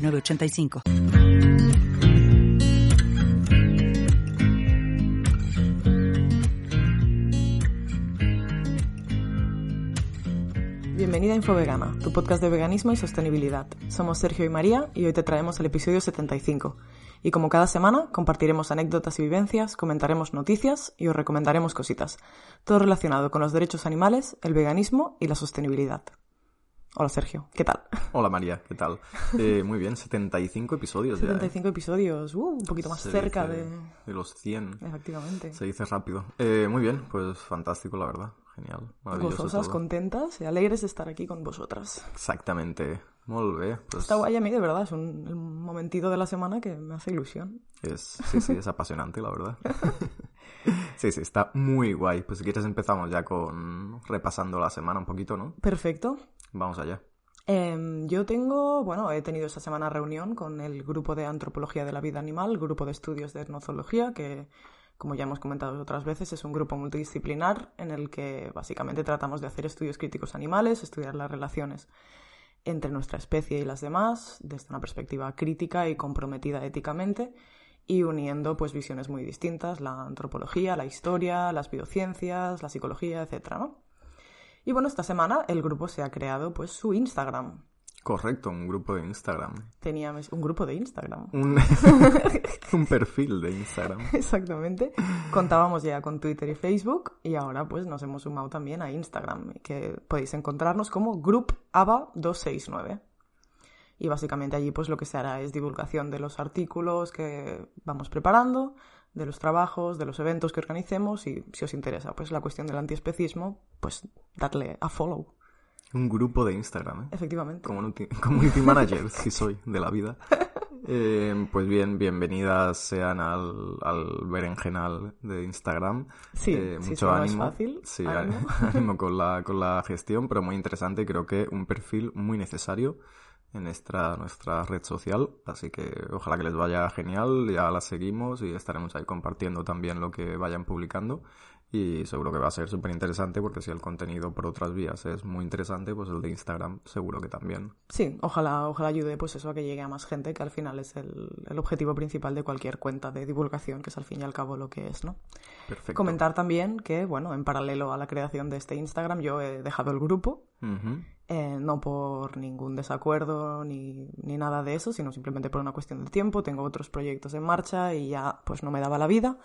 985. Bienvenida a Infovegana, tu podcast de veganismo y sostenibilidad. Somos Sergio y María y hoy te traemos el episodio 75. Y como cada semana, compartiremos anécdotas y vivencias, comentaremos noticias y os recomendaremos cositas. Todo relacionado con los derechos animales, el veganismo y la sostenibilidad. Hola Sergio, ¿qué tal? Hola María, ¿qué tal? Eh, muy bien, 75 episodios 75 ¿eh? episodios, uh, un poquito más cerca de... De los 100. Efectivamente. Se dice rápido. Eh, muy bien, pues fantástico la verdad, genial. Gozosas, contentas y alegres de estar aquí con vosotras. Exactamente, muy bien. Pues... Está guay a mí, de verdad, es un, momentito de la semana que me hace ilusión. Es, sí, sí, es apasionante la verdad. Sí, sí, está muy guay. Pues si quieres empezamos ya con repasando la semana un poquito, ¿no? Perfecto. Vamos allá. Em, yo tengo, bueno, he tenido esta semana reunión con el grupo de antropología de la vida animal, grupo de estudios de etnozoología, que, como ya hemos comentado otras veces, es un grupo multidisciplinar en el que básicamente tratamos de hacer estudios críticos animales, estudiar las relaciones entre nuestra especie y las demás, desde una perspectiva crítica y comprometida éticamente, y uniendo pues visiones muy distintas, la antropología, la historia, las biociencias, la psicología, etcétera, ¿no? Y bueno, esta semana el grupo se ha creado pues su Instagram. Correcto, un grupo de Instagram. Teníamos un grupo de Instagram. Un, perfil de Instagram. Exactamente. Contábamos ya con Twitter y Facebook y ahora pues nos hemos sumado también a Instagram, que podéis encontrarnos como Group 269 Y básicamente allí pues lo que se hará es divulgación de los artículos que vamos preparando, de los trabajos, de los eventos que organicemos y si os interesa pues la cuestión del antiespecismo, pues darle a follow. Un grupo de Instagram, ¿eh? Efectivamente. Community, manager, si soy, de la vida. Eh, pues bien, bienvenidas sean al, al berenjenal de Instagram. Sí, eh, mucho ánimo. Es fácil. Sí, ánimo, con, la, con la gestión, pero muy interesante. Creo que un perfil muy necesario en nuestra, nuestra red social, así que ojalá que les vaya genial, ya la seguimos y estaremos ahí compartiendo también lo que vayan publicando y seguro que va a ser súper interesante porque si el contenido por otras vías es muy interesante, pues el de Instagram seguro que también. Sí, ojalá, ojalá ayude pues eso a que llegue a más gente, que al final es el, el objetivo principal de cualquier cuenta de divulgación, que es al fin y al cabo lo que es, ¿no? Perfecto. Comentar también que, bueno, en paralelo a la creación de este Instagram yo he dejado el grupo, eh, no por ningún desacuerdo ni, ni nada de eso, sino simplemente por una cuestión de tiempo, tengo otros proyectos en marcha y ya pues no me daba la vida.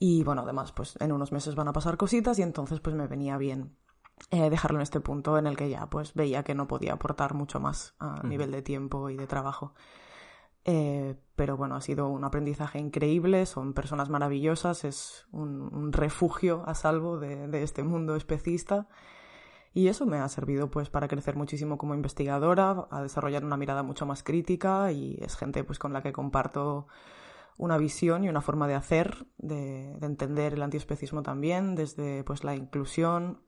Y bueno, además, pues en unos meses van a pasar cositas y entonces pues me venía bien eh, dejarlo en este punto en el que ya pues veía que no podía aportar mucho más a nivel de tiempo y de trabajo. Eh, pero bueno, ha sido un aprendizaje increíble, son personas maravillosas, es un, refugio a salvo de, de, este mundo especista. Y eso me ha servido pues para crecer muchísimo como investigadora, a desarrollar una mirada mucho más crítica y es gente pues con la que comparto una visión y una forma de hacer, de, entender el antiespecismo también, desde pues la inclusión,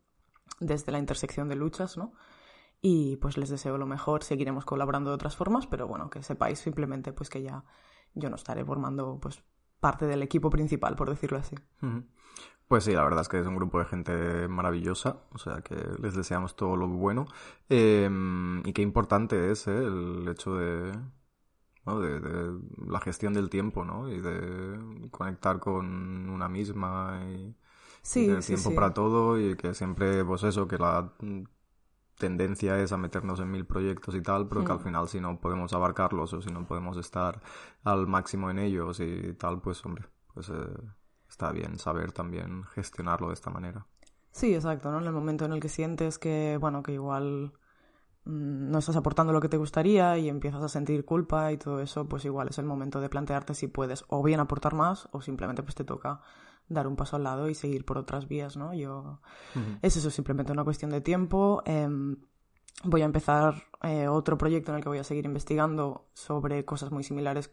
desde la intersección de luchas, ¿no? Y pues les deseo lo mejor, seguiremos colaborando de otras formas, pero bueno, que sepáis simplemente pues que ya yo no estaré formando pues parte del equipo principal, por decirlo así. Pues sí, la verdad es que es un grupo de gente maravillosa, o sea que les deseamos todo lo bueno. Em, y qué importante es ¿eh? el hecho de, de, la gestión del tiempo, ¿no? Y de conectar con una misma y, sí, tener tiempo para todo y que siempre, pues eso, que la tendencia es a meternos en mil proyectos y tal, pero que al mm. final si no podemos abarcarlos o si no podemos estar al máximo en ellos y tal, pues hombre, pues eh, está bien saber también gestionarlo de esta manera. Sí, exacto, ¿no? En el momento en el que sientes que, bueno, que igual Mm, no estás aportando lo que te gustaría y empiezas a sentir culpa y todo eso, pues igual es el momento de plantearte si puedes o bien aportar más o simplemente pues te toca dar un paso al lado y seguir por otras vías, ¿no? Yo... Es eso, simplemente una cuestión de tiempo. Em, voy a empezar eh, otro proyecto en el que voy a seguir investigando sobre cosas muy similares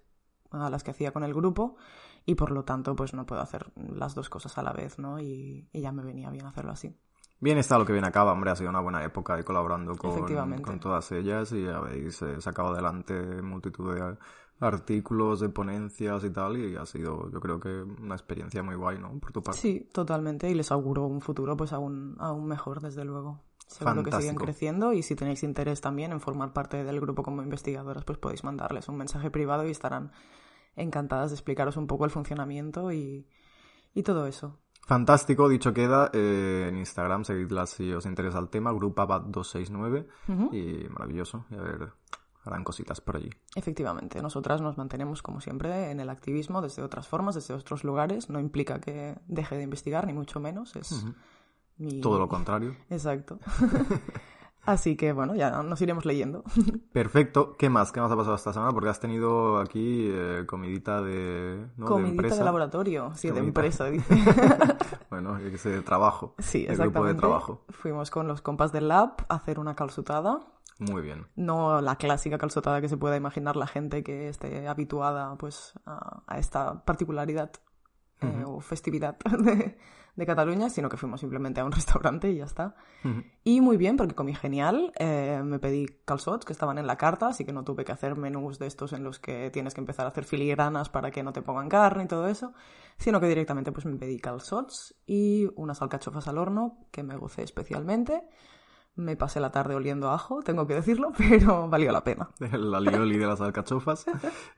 a las que hacía con el grupo y por lo tanto pues no puedo hacer las dos cosas a la vez, ¿no? Y, ya me venía bien hacerlo así. Bien está lo que viene acaba, hombre, ha sido una buena época de colaborando con, con todas ellas y habéis eh, sacado adelante multitud de artículos, de ponencias y tal, y ha sido, yo creo que una experiencia muy guay, ¿no? Por tu parte. Sí, totalmente, y les auguro un futuro pues aún, aún mejor, desde luego. Seguro que siguen creciendo y si tenéis interés también en formar parte del grupo como investigadoras, pues podéis mandarles un mensaje privado y estarán encantadas de explicaros un poco el funcionamiento y, todo eso. Fantástico, dicho queda, eh, en Instagram seguidlas si os interesa el tema, grupabat269 y maravilloso, y a ver, harán cositas por allí. Efectivamente, nosotras nos mantenemos como siempre en el activismo desde otras formas, desde otros lugares, no implica que deje de investigar, ni mucho menos, es... Todo lo contrario. Exacto. Así que bueno, ya nos iremos leyendo. Perfecto. ¿Qué más? ¿Qué más ha pasado esta semana? Porque has tenido aquí eh, comidita de. Comidita de, laboratorio, sí, de empresa, dice. bueno, sé, de trabajo. Sí, exactamente. Grupo de trabajo. Fuimos con los compas del lab a hacer una calzutada. Muy bien. No la clásica calzotada que se pueda imaginar la gente que esté habituada pues a, esta particularidad eh, o festividad de, de Cataluña, sino que fuimos simplemente a un restaurante y ya está. Y muy bien, porque comí genial. Eh, me pedí calzots que estaban en la carta, así que no tuve que hacer menús de estos en los que tienes que empezar a hacer filigranas para que no te pongan carne y todo eso, sino que directamente pues me pedí calzots y unas alcachofas al horno que me gocé especialmente. Me pasé la tarde oliendo ajo, tengo que decirlo, pero valió la pena. El alioli de las alcachofas.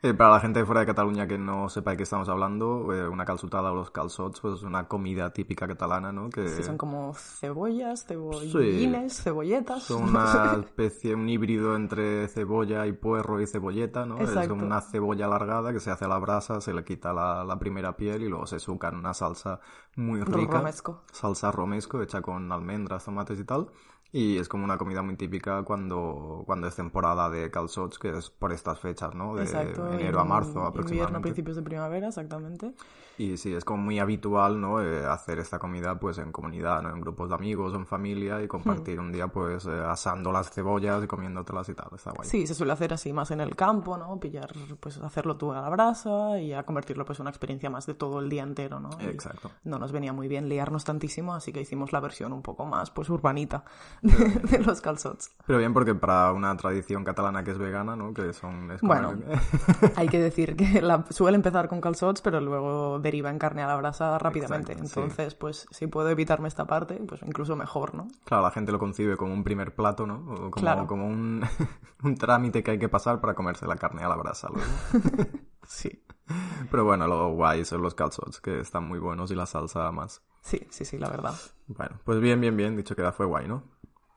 Eh, para la gente de fuera de Cataluña que no sepa de qué estamos hablando, eh, una calzutada o los calzots, pues es una comida típica catalana, ¿no? Que... Sí, son como cebollas, cebollines, cebolletas. Son una especie, un híbrido entre cebolla y puerro y cebolleta, ¿no? Es como una cebolla alargada que se hace a la brasa, se le quita la, la primera piel y luego se suca en una salsa muy rica. Romesco. Salsa romesco hecha con almendras, tomates y tal. Y es como una comida muy típica cuando, cuando es temporada de calzots, que es por estas fechas, ¿no? De enero a marzo aproximadamente. Invierno, principios de primavera, exactamente. Y sí, es como muy habitual, ¿no? Eh, hacer esta comida pues en comunidad, ¿no? En grupos de amigos o en familia y compartir hmm. un día pues eh, asando las cebollas y comiéndotelas y tal, está guay. Sí, se suele hacer así más en el campo, ¿no? Pillar, pues hacerlo tú a la brasa y a convertirlo pues en una experiencia más de todo el día entero, ¿no? Exacto. no nos venía muy bien liarnos tantísimo, así que hicimos la versión un poco más pues urbanita de, los calzots. Pero bien porque para una tradición catalana que es vegana, ¿no? Que son... bueno, hay que decir que la, suele empezar con calzots, pero luego deriva en carne a la brasa rápidamente. Entonces, pues si puedo evitarme esta parte, pues incluso mejor, ¿no? Claro, la gente lo concibe como un primer plato, ¿no? como, claro. como un, un, trámite que hay que pasar para comerse la carne a la brasa. sí. Pero bueno, lo guay son los calzots, que están muy buenos y la salsa más. Sí, sí, sí, la verdad. Bueno, pues bien, bien, bien, dicho que da fue guay, ¿no?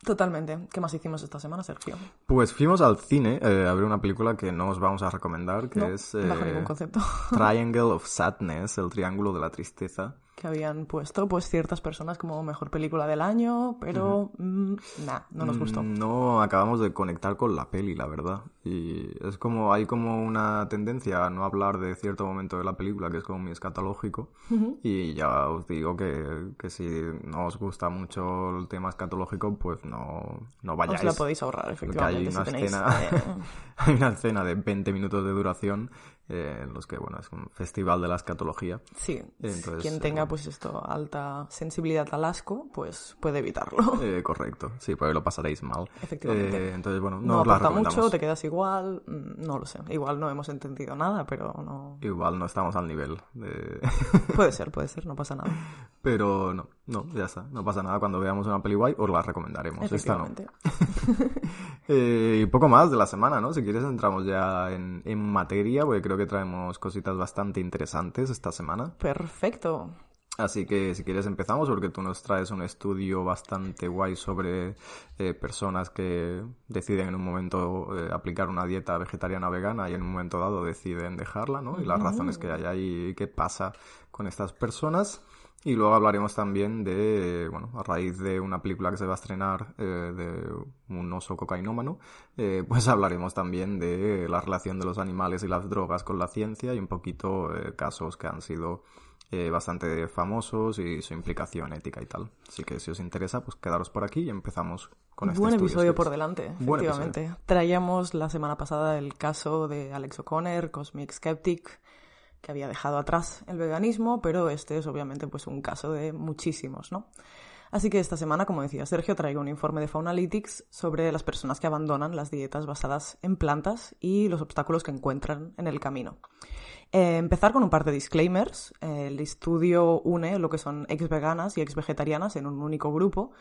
Totalmente. ¿Qué más hicimos esta semana, Sergio? Pues fuimos al cine eh, a ver una película que no os vamos a recomendar, que es... bajo ningún eh, concepto. Triangle of Sadness, el triángulo de la tristeza que habían puesto pues ciertas personas como mejor película del año, pero mm, nada, no nos gustó. Mm, no acabamos de conectar con la peli, la verdad. Y es como, hay como una tendencia a no hablar de cierto momento de la película, que es como muy escatológico. Y ya os digo que, que, si no os gusta mucho el tema escatológico, pues no, no vayáis. Os la podéis ahorrar, efectivamente. Hay una, escena, hay una escena de 20 minutos de duración eh, en los que, bueno, es un festival de la escatología. Sí, Entonces, quien tenga, pues esto, alta sensibilidad al asco, pues puede evitarlo. Eh, correcto, sí, porque lo pasaréis mal. Efectivamente. Eh, entonces, bueno, no, no mucho, te quedas igual, mm, no lo sé. Igual no hemos entendido nada, pero no... Igual no estamos al nivel de... puede ser, puede ser, no pasa nada. Pero no, no, ya está, no pasa nada. Cuando veamos una peli guay, os la recomendaremos. Esta no. y poco más de la semana, ¿no? Si quieres entramos ya en, en materia, porque creo que traemos cositas bastante interesantes esta semana. Perfecto. Así que si quieres empezamos porque tú nos traes un estudio bastante guay sobre eh, personas que deciden en un momento eh, aplicar una dieta vegetariana vegana y en un momento dado deciden dejarla, ¿no? Y las razones que hay ahí y qué pasa con estas personas. Y luego hablaremos también de, bueno, a raíz de una película que se va a estrenar eh, de un oso cocainómano, eh, pues hablaremos también de la relación de los animales y las drogas con la ciencia y un poquito eh, casos que han sido bastante famosos y su implicación ética y tal. Así que si os interesa, pues quedaros por aquí y empezamos con este Buen episodio por delante, efectivamente. Traíamos la semana pasada el caso de Alex O'Connor, Cosmic Skeptic, que había dejado atrás el veganismo, pero este es obviamente pues un caso de muchísimos, ¿no? Así que esta semana, como decía Sergio, traigo un informe de Faunalytics sobre las personas que abandonan las dietas basadas en plantas y los obstáculos que encuentran en el camino. Eh, empezar con un par de disclaimers. el estudio une lo que son ex veganas y ex vegetarianas en un único grupo,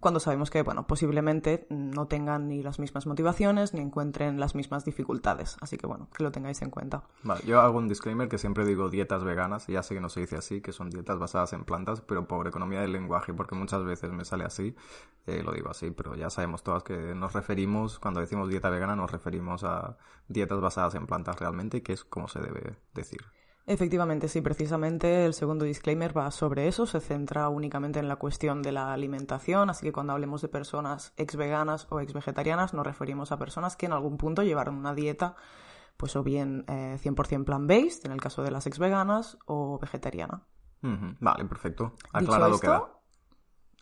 cuando sabemos que, bueno, posiblemente no tengan ni las mismas motivaciones ni encuentren las mismas dificultades. Así que, bueno, que lo tengáis en cuenta. Vale, yo hago un disclaimer que siempre digo dietas veganas, ya sé que no se dice así, que son dietas basadas en plantas, pero por economía del lenguaje, porque muchas veces me sale así, eh, lo digo así, pero ya sabemos todas que nos referimos, cuando decimos dieta vegana, nos referimos a dietas basadas en plantas realmente, que es como se debe decir. Efectivamente, sí, precisamente el segundo disclaimer va sobre eso, se centra únicamente en la cuestión de la alimentación, así que cuando hablemos de personas ex veganas o ex vegetarianas nos referimos a personas que en algún punto llevaron una dieta pues o bien 100% eh, plant-based, en el caso de las ex veganas, o vegetariana. Vale, perfecto. Aclarado queda.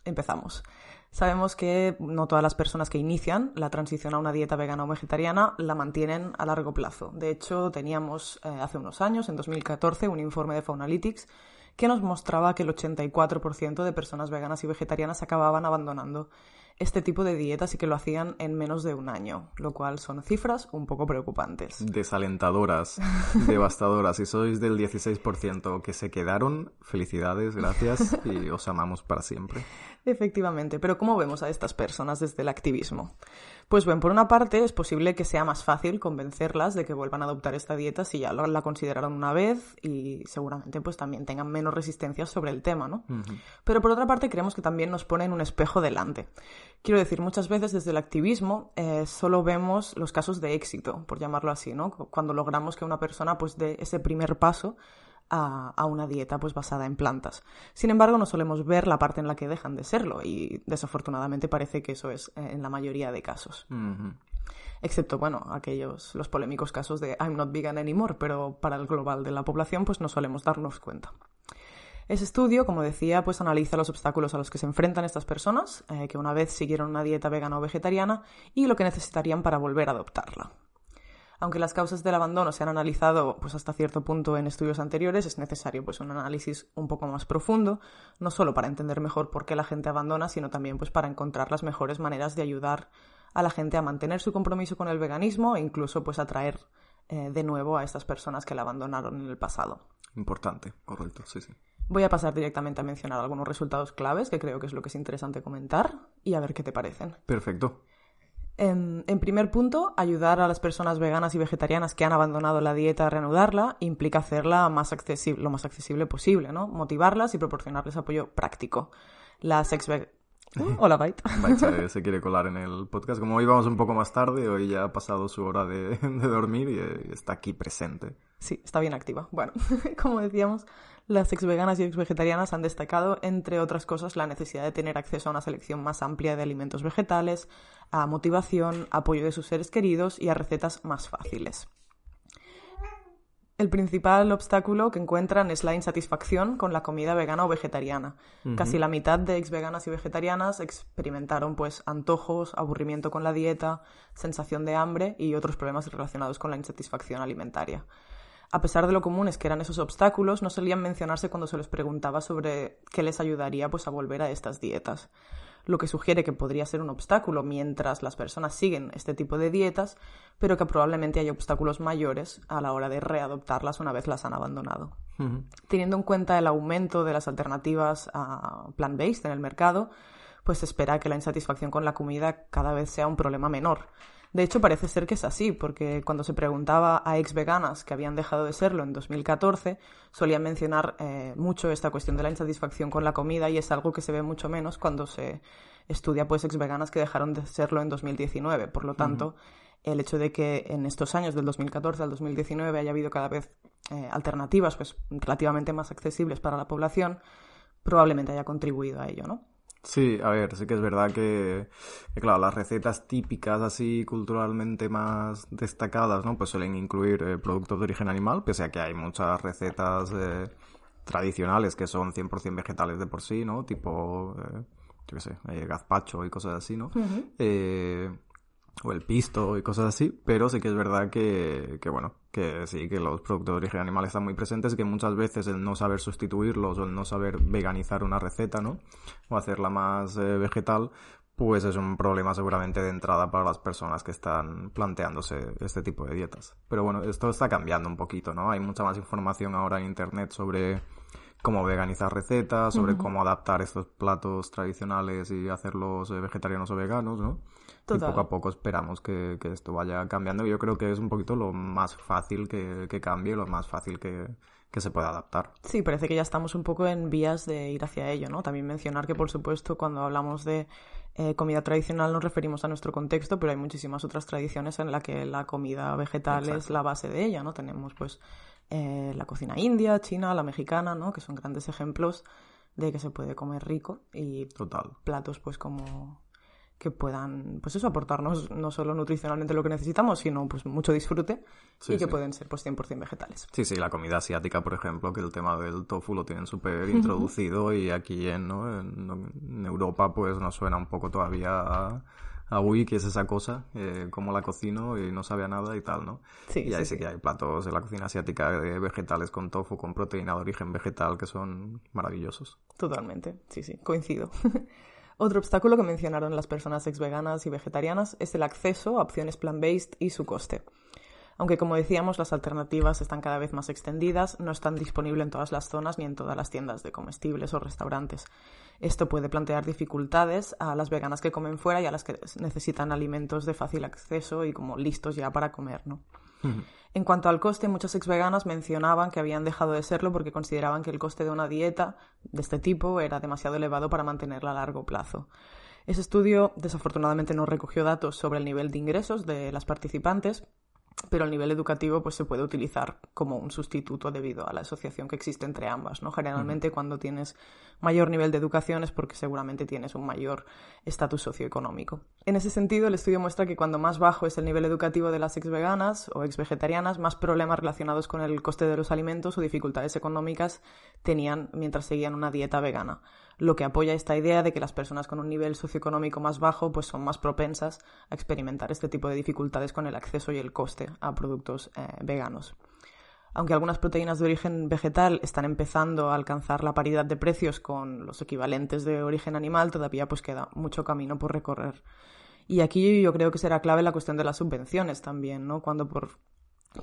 Empezamos. Sabemos que no todas las personas que inician la transición a una dieta vegana o vegetariana la mantienen a largo plazo. De hecho, teníamos eh, hace unos años, en 2014, un informe de Faunalytics que nos mostraba que el 84% de personas veganas y vegetarianas acababan abandonando este tipo de dietas y que lo hacían en menos de un año, lo cual son cifras un poco preocupantes. Desalentadoras, devastadoras. Si sois del 16% que se quedaron, felicidades, gracias y os amamos para siempre. Efectivamente, pero ¿cómo vemos a estas personas desde el activismo? Pues bien, por una parte es posible que sea más fácil convencerlas de que vuelvan a adoptar esta dieta si ya la consideraron una vez y seguramente pues también tengan menos resistencia sobre el tema, ¿no? Pero por otra parte creemos que también nos ponen un espejo delante. Quiero decir, muchas veces desde el activismo eh, solo vemos los casos de éxito, por llamarlo así, ¿no? Cuando logramos que una persona pues dé ese primer paso a, una dieta pues basada en plantas. Sin embargo, no solemos ver la parte en la que dejan de serlo y desafortunadamente parece que eso es eh, en la mayoría de casos. Excepto, bueno, aquellos, los polémicos casos de I'm not vegan anymore, pero para el global de la población pues no solemos darnos cuenta. Ese estudio, como decía, pues analiza los obstáculos a los que se enfrentan estas personas, eh, que una vez siguieron una dieta vegana o vegetariana, y lo que necesitarían para volver a adoptarla. Aunque las causas del abandono se han analizado pues, hasta cierto punto en estudios anteriores, es necesario pues, un análisis un poco más profundo, no solo para entender mejor por qué la gente abandona, sino también pues, para encontrar las mejores maneras de ayudar a la gente a mantener su compromiso con el veganismo e incluso pues, atraer eh, de nuevo a estas personas que la abandonaron en el pasado. Importante, correcto, sí, sí. Voy a pasar directamente a mencionar algunos resultados claves que creo que es lo que es interesante comentar y a ver qué te parecen. Perfecto. En, primer punto, ayudar a las personas veganas y vegetarianas que han abandonado la dieta a reanudarla implica hacerla más accesible, lo más accesible posible, ¿no? Motivarlas y proporcionarles apoyo práctico. Las ex Hola, Byte. Byte se, quiere colar en el podcast. Como hoy vamos un poco más tarde, hoy ya ha pasado su hora de, dormir y, está aquí presente. Sí, está bien activa. Bueno, como decíamos, las ex veganas y ex vegetarianas han destacado, entre otras cosas, la necesidad de tener acceso a una selección más amplia de alimentos vegetales, a motivación, apoyo de sus seres queridos y a recetas más fáciles. El principal obstáculo que encuentran es la insatisfacción con la comida vegana o vegetariana. Casi la mitad de ex veganas y vegetarianas experimentaron pues antojos, aburrimiento con la dieta, sensación de hambre y otros problemas relacionados con la insatisfacción alimentaria. A pesar de lo comunes que eran esos obstáculos, no solían mencionarse cuando se les preguntaba sobre qué les ayudaría pues a volver a estas dietas lo que sugiere que podría ser un obstáculo mientras las personas siguen este tipo de dietas, pero que probablemente hay obstáculos mayores a la hora de readoptarlas una vez las han abandonado. Teniendo en cuenta el aumento de las alternativas a plant-based en el mercado, pues se espera que la insatisfacción con la comida cada vez sea un problema menor. De hecho, parece ser que es así, porque cuando se preguntaba a ex veganas que habían dejado de serlo en 2014, solían mencionar eh, mucho esta cuestión de la insatisfacción con la comida y es algo que se ve mucho menos cuando se estudia pues ex veganas que dejaron de serlo en 2019. Por lo tanto, el hecho de que en estos años, del 2014 al 2019, haya habido cada vez eh, alternativas pues relativamente más accesibles para la población, probablemente haya contribuido a ello, ¿no? Sí, a ver, sí que es verdad que, claro, las recetas típicas así culturalmente más destacadas, ¿no? Pues suelen incluir eh, productos de origen animal, pese a que hay muchas recetas eh, tradicionales que son 100% vegetales de por sí, ¿no? Tipo, eh, yo qué sé, gazpacho y cosas así, ¿no? O el pisto y cosas así, pero sí que es verdad que, que, bueno, que sí, que los productos de origen animal están muy presentes, que muchas veces el no saber sustituirlos o el no saber veganizar una receta, ¿no? O hacerla más eh, vegetal, pues es un problema seguramente de entrada para las personas que están planteándose este tipo de dietas. Pero bueno, esto está cambiando un poquito, ¿no? Hay mucha más información ahora en Internet sobre cómo veganizar recetas, sobre cómo adaptar estos platos tradicionales y hacerlos eh, vegetarianos o veganos, ¿no? Y poco a poco esperamos que, esto vaya cambiando. Yo creo que es un poquito lo más fácil que, que cambie, lo más fácil que, se pueda adaptar. Sí, parece que ya estamos un poco en vías de ir hacia ello, ¿no? También mencionar que, por supuesto, cuando hablamos de eh, comida tradicional nos referimos a nuestro contexto, pero hay muchísimas otras tradiciones en las que la comida vegetal es la base de ella, ¿no? Tenemos, pues, eh, la cocina india, china, la mexicana, ¿no? Que son grandes ejemplos de que se puede comer rico y Total. platos, pues, como que puedan, pues eso, aportarnos no solo nutricionalmente lo que necesitamos, sino pues mucho disfrute y que pueden ser pues 100% vegetales. Sí, sí, la comida asiática, por ejemplo, que el tema del tofu lo tienen súper introducido y aquí en, ¿no? en, Europa pues nos suena un poco todavía a, a que es esa cosa, eh, cómo la cocino y no sabe a nada y tal, ¿no? Sí, y ahí sí, que hay platos de la cocina asiática de vegetales con tofu, con proteína de origen vegetal que son maravillosos. Totalmente, sí, sí, coincido. Otro obstáculo que mencionaron las personas ex veganas y vegetarianas es el acceso a opciones plant-based y su coste. Aunque como decíamos, las alternativas están cada vez más extendidas, no están disponibles en todas las zonas ni en todas las tiendas de comestibles o restaurantes. Esto puede plantear dificultades a las veganas que comen fuera y a las que necesitan alimentos de fácil acceso y como listos ya para comer, ¿no? En cuanto al coste, muchas ex veganas mencionaban que habían dejado de serlo porque consideraban que el coste de una dieta de este tipo era demasiado elevado para mantenerla a largo plazo. Ese estudio desafortunadamente no recogió datos sobre el nivel de ingresos de las participantes, pero el nivel educativo pues se puede utilizar como un sustituto debido a la asociación que existe entre ambas, ¿no? Generalmente cuando tienes mayor nivel de educación es porque seguramente tienes un mayor estatus socioeconómico. En ese sentido, el estudio muestra que cuando más bajo es el nivel educativo de las ex veganas o ex vegetarianas, más problemas relacionados con el coste de los alimentos o dificultades económicas tenían mientras seguían una dieta vegana lo que apoya esta idea de que las personas con un nivel socioeconómico más bajo pues son más propensas a experimentar este tipo de dificultades con el acceso y el coste a productos eh, veganos. Aunque algunas proteínas de origen vegetal están empezando a alcanzar la paridad de precios con los equivalentes de origen animal, todavía pues queda mucho camino por recorrer. Y aquí yo creo que será clave la cuestión de las subvenciones también, ¿no? Cuando por,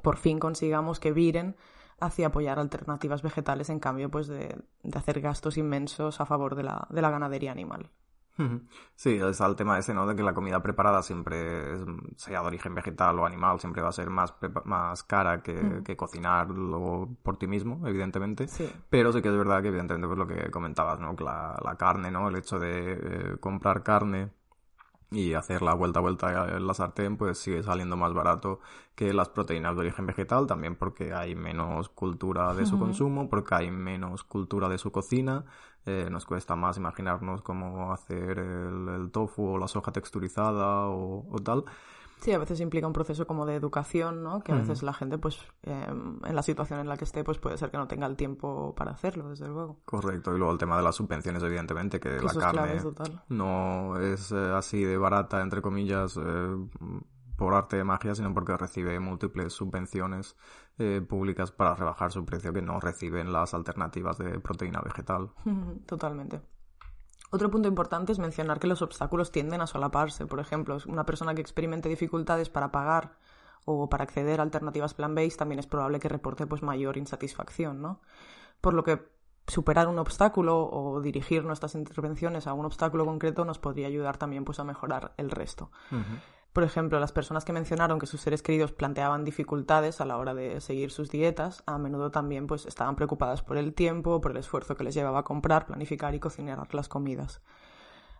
por fin consigamos que viren hacia apoyar alternativas vegetales en cambio pues de, hacer gastos inmensos a favor de la, de la ganadería animal. Sí, es el tema ese, ¿no? De que la comida preparada siempre, sea de origen vegetal o animal, siempre va a ser más, más cara que, que cocinarlo por ti mismo, evidentemente. Sí. Pero sí que es verdad que, evidentemente, pues lo que comentabas, ¿no? La, la carne, ¿no? El hecho de eh, comprar carne y hacer la vuelta a vuelta en la sartén pues sigue saliendo más barato que las proteínas de origen vegetal también porque hay menos cultura de su consumo porque hay menos cultura de su cocina. Eh, nos cuesta más imaginarnos cómo hacer el, tofu o la soja texturizada o, o tal Sí, a veces implica un proceso como de educación, ¿no? Que a veces la gente, pues, em, en la situación en la que esté, pues puede ser que no tenga el tiempo para hacerlo, desde luego. Correcto. Y luego el tema de las subvenciones, evidentemente, que, la carne no es eh, así de barata, entre comillas, eh, por arte de magia, sino porque recibe múltiples subvenciones eh, públicas para rebajar su precio que no reciben las alternativas de proteína vegetal. Totalmente. Otro punto importante es mencionar que los obstáculos tienden a solaparse. Por ejemplo, una persona que experimente dificultades para pagar o para acceder a alternativas plan-based también es probable que reporte pues, mayor insatisfacción, ¿no? Por lo que superar un obstáculo o dirigir nuestras intervenciones a un obstáculo concreto nos podría ayudar también pues, a mejorar el resto. Por ejemplo, las personas que mencionaron que sus seres queridos planteaban dificultades a la hora de seguir sus dietas, a menudo también pues, estaban preocupadas por el tiempo, por el esfuerzo que les llevaba a comprar, planificar y cocinar las comidas.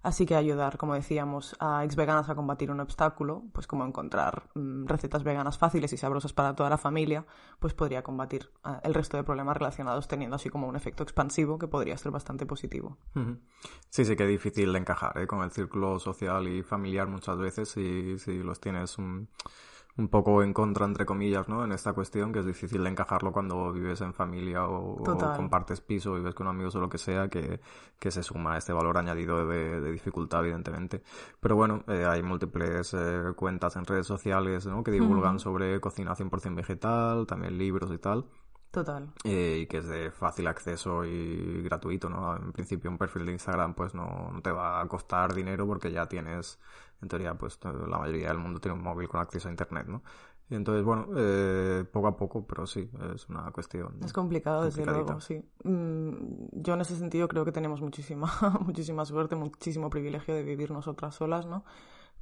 Así que ayudar, como decíamos, a ex veganas a combatir un obstáculo, pues como encontrar mm, recetas veganas fáciles y sabrosas para toda la familia, pues podría combatir ah, el resto de problemas relacionados teniendo así como un efecto expansivo que podría ser bastante positivo. Sí, sí que es difícil de encajar ¿eh? con el círculo social y familiar muchas veces si, si los tienes un un poco en contra, entre comillas, ¿no? En esta cuestión, que es difícil de encajarlo cuando vives en familia o, compartes piso, o vives con amigos o lo que sea, que, que se suma este valor añadido de, de dificultad, evidentemente. Pero bueno, eh, hay múltiples eh, cuentas en redes sociales, ¿no? Que divulgan sobre cocina 100% vegetal, también libros y tal. Total. Eh, y que es de fácil acceso y gratuito, ¿no? En principio un perfil de Instagram pues no, no te va a costar dinero porque ya tienes en teoría, pues la mayoría del mundo tiene un móvil con acceso a Internet, ¿no? Y entonces, bueno, eh, poco a poco, pero sí, es una cuestión. Es complicado, desde luego, sí. Mm, yo en ese sentido creo que tenemos muchísima, muchísima suerte, muchísimo privilegio de vivir nosotras solas, ¿no?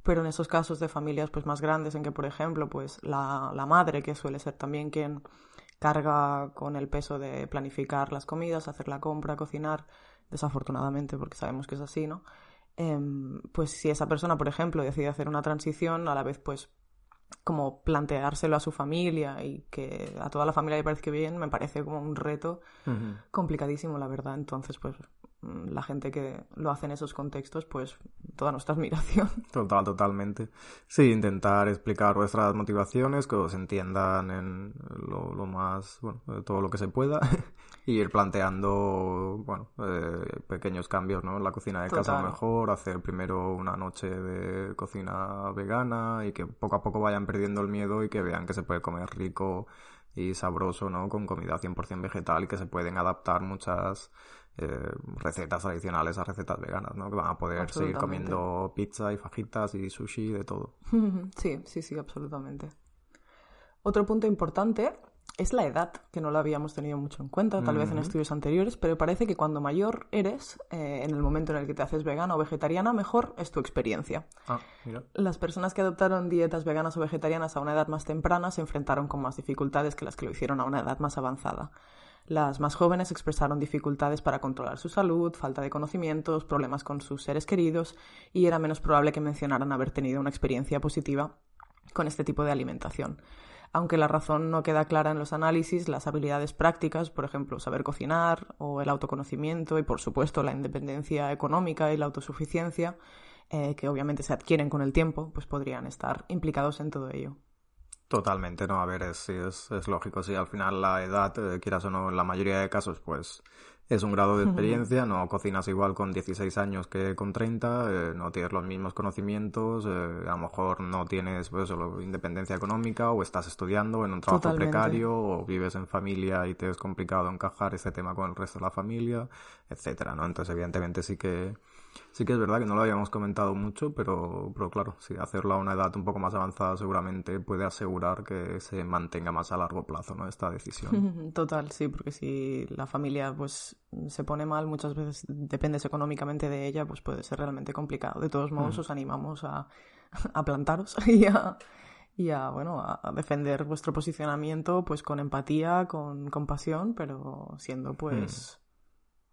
Pero en esos casos de familias pues más grandes en que, por ejemplo, pues la, la madre, que suele ser también quien carga con el peso de planificar las comidas, hacer la compra, cocinar, desafortunadamente, porque sabemos que es así, ¿no? Em, pues si esa persona, por ejemplo, decide hacer una transición, a la vez pues como planteárselo a su familia y que a toda la familia le parezca bien, me parece como un reto complicadísimo, la verdad. Entonces, pues mm, la gente que lo hace en esos contextos, pues toda nuestra admiración. Total, totalmente. Sí, intentar explicar vuestras motivaciones, que os entiendan en lo, lo más, bueno, todo lo que se pueda y ir planteando, bueno, eh, pequeños cambios, ¿no? En la cocina de casa mejor, hacer primero una noche de cocina vegana y que poco a poco vayan perdiendo el miedo y que vean que se puede comer rico y sabroso, ¿no? Con comida 100% vegetal y que se pueden adaptar muchas eh, recetas tradicionales a recetas veganas, ¿no? Que van a poder seguir comiendo pizza y fajitas y sushi, de todo. Sí, sí, sí, absolutamente. Otro punto importante es la edad, que no la habíamos tenido mucho en cuenta, tal vez en estudios anteriores, pero parece que cuando mayor eres, eh, en el momento en el que te haces vegana o vegetariana, mejor es tu experiencia. Ah, mira. Las personas que adoptaron dietas veganas o vegetarianas a una edad más temprana se enfrentaron con más dificultades que las que lo hicieron a una edad más avanzada. Las más jóvenes expresaron dificultades para controlar su salud, falta de conocimientos, problemas con sus seres queridos y era menos probable que mencionaran haber tenido una experiencia positiva con este tipo de alimentación aunque la razón no queda clara en los análisis, las habilidades prácticas, por ejemplo, saber cocinar o el autoconocimiento y, por supuesto, la independencia económica y la autosuficiencia, eh, que obviamente se adquieren con el tiempo, pues podrían estar implicados en todo ello. Totalmente, no, a ver, es, es, lógico, si al final la edad, eh, quieras o no, en la mayoría de casos, pues es un grado de experiencia, no cocinas igual con 16 años que con 30, eh, no tienes los mismos conocimientos, eh, a lo mejor no tienes pues, independencia económica o estás estudiando en un trabajo precario o vives en familia y te es complicado encajar ese tema con el resto de la familia, etcétera, ¿no? Entonces, evidentemente sí que Sí que es verdad que no lo habíamos comentado mucho, pero, pero claro, si hacerlo a una edad un poco más avanzada seguramente puede asegurar que se mantenga más a largo plazo, ¿no? Esta decisión. Total, sí, porque si la familia pues se pone mal, muchas veces dependes económicamente de ella, pues puede ser realmente complicado. De todos modos, mm. os animamos a, a plantaros y a, y a, bueno, a defender vuestro posicionamiento pues con empatía, con compasión, pero siendo pues... Mm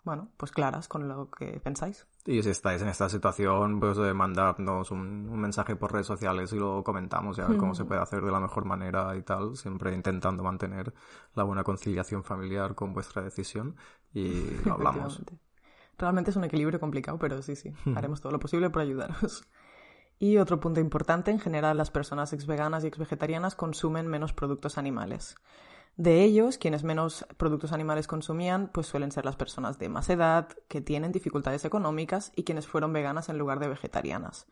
bueno, pues claras con lo que pensáis. Y si estáis en esta situación, pues de mandarnos un, mensaje por redes sociales y lo comentamos y a ver cómo se puede hacer de la mejor manera y tal, siempre intentando mantener la buena conciliación familiar con vuestra decisión y lo hablamos. Realmente es un equilibrio complicado, pero sí, sí, haremos todo lo posible por ayudaros. Y otro punto importante, en general las personas ex veganas y ex vegetarianas consumen menos productos animales. De ellos, quienes menos productos animales consumían, pues suelen ser las personas de más edad, que tienen dificultades económicas y quienes fueron veganas en lugar de vegetarianas.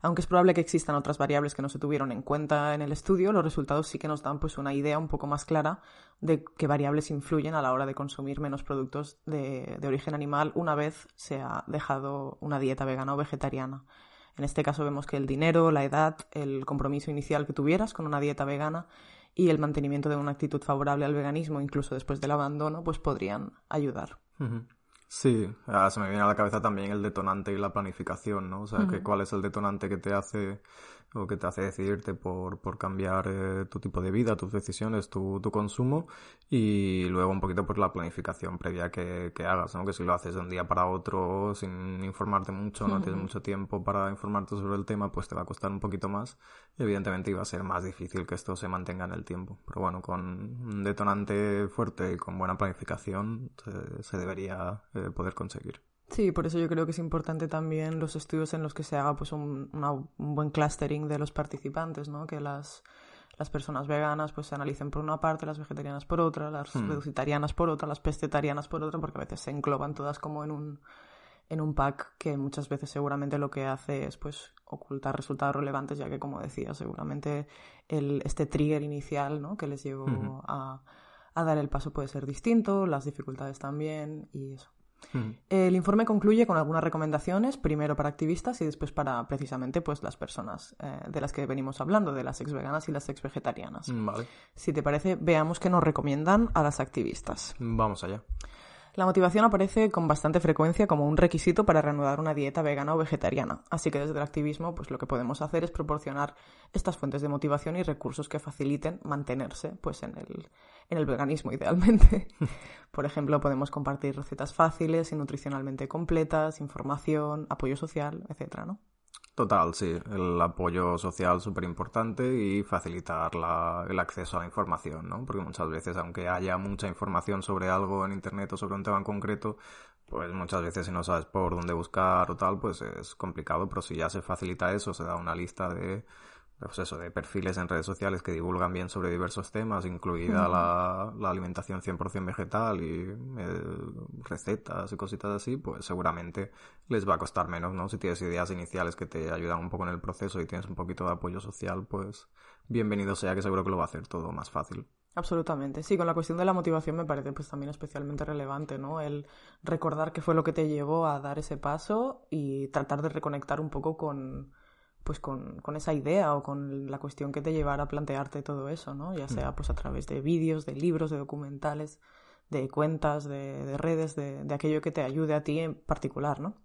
Aunque es probable que existan otras variables que no se tuvieron en cuenta en el estudio, los resultados sí que nos dan pues una idea un poco más clara de qué variables influyen a la hora de consumir menos productos de, de origen animal una vez se ha dejado una dieta vegana o vegetariana. En este caso vemos que el dinero, la edad, el compromiso inicial que tuvieras con una dieta vegana y el mantenimiento de una actitud favorable al veganismo, incluso después del abandono, pues podrían ayudar. Sí, se me viene a la cabeza también el detonante y la planificación, ¿no? O sea, que cuál es el detonante que te hace o que te hace decidirte por, por cambiar eh, tu tipo de vida, tus decisiones, tu, tu consumo y luego un poquito por la planificación previa que, que hagas, ¿no? Que si lo haces de un día para otro sin informarte mucho, no tienes mucho tiempo para informarte sobre el tema, pues te va a costar un poquito más y evidentemente iba a ser más difícil que esto se mantenga en el tiempo. Pero bueno, con un detonante fuerte y con buena planificación se, debería eh, poder conseguir. Sí, por eso yo creo que es importante también los estudios en los que se haga pues un, un buen clustering de los participantes, ¿no? Que las, las personas veganas pues se analicen por una parte, las vegetarianas por otra, las hmm. vegetarianas por otra, las pescetarianas por otra, porque a veces se engloban todas como en un, en un pack que muchas veces seguramente lo que hace es pues ocultar resultados relevantes, ya que como decía, seguramente el, este trigger inicial ¿no? que les llevó a, a dar el paso puede ser distinto, las dificultades también y eso. El informe concluye con algunas recomendaciones, primero para activistas y después para precisamente pues las personas eh, de las que venimos hablando, de las ex veganas y las ex vegetarianas. Vale. Si te parece, veamos qué nos recomiendan a las activistas. Vamos allá. La motivación aparece con bastante frecuencia como un requisito para reanudar una dieta vegana o vegetariana, así que desde el activismo pues lo que podemos hacer es proporcionar estas fuentes de motivación y recursos que faciliten mantenerse pues en el, en el veganismo idealmente. Por ejemplo, podemos compartir recetas fáciles y nutricionalmente completas, información, apoyo social, etcétera, ¿no? Total, sí. El apoyo social súper importante y facilitar la, el acceso a la información, ¿no? Porque muchas veces, aunque haya mucha información sobre algo en Internet o sobre un tema en concreto, pues muchas veces si no sabes por dónde buscar o tal, pues es complicado, pero si ya se facilita eso, se da una lista de pues eso, de perfiles en redes sociales que divulgan bien sobre diversos temas, incluida la, la, alimentación 100% vegetal y eh, recetas y cositas así, pues seguramente les va a costar menos, ¿no? Si tienes ideas iniciales que te ayudan un poco en el proceso y tienes un poquito de apoyo social, pues bienvenido sea, que seguro que lo va a hacer todo más fácil. Absolutamente. Sí, con la cuestión de la motivación me parece pues también especialmente relevante, ¿no? El recordar qué fue lo que te llevó a dar ese paso y tratar de reconectar un poco con pues con, con, esa idea o con la cuestión que te llevara a plantearte todo eso, ¿no? Ya sea mm. pues a través de vídeos, de libros, de documentales, de cuentas, de, redes, de, de, aquello que te ayude a ti en particular, ¿no?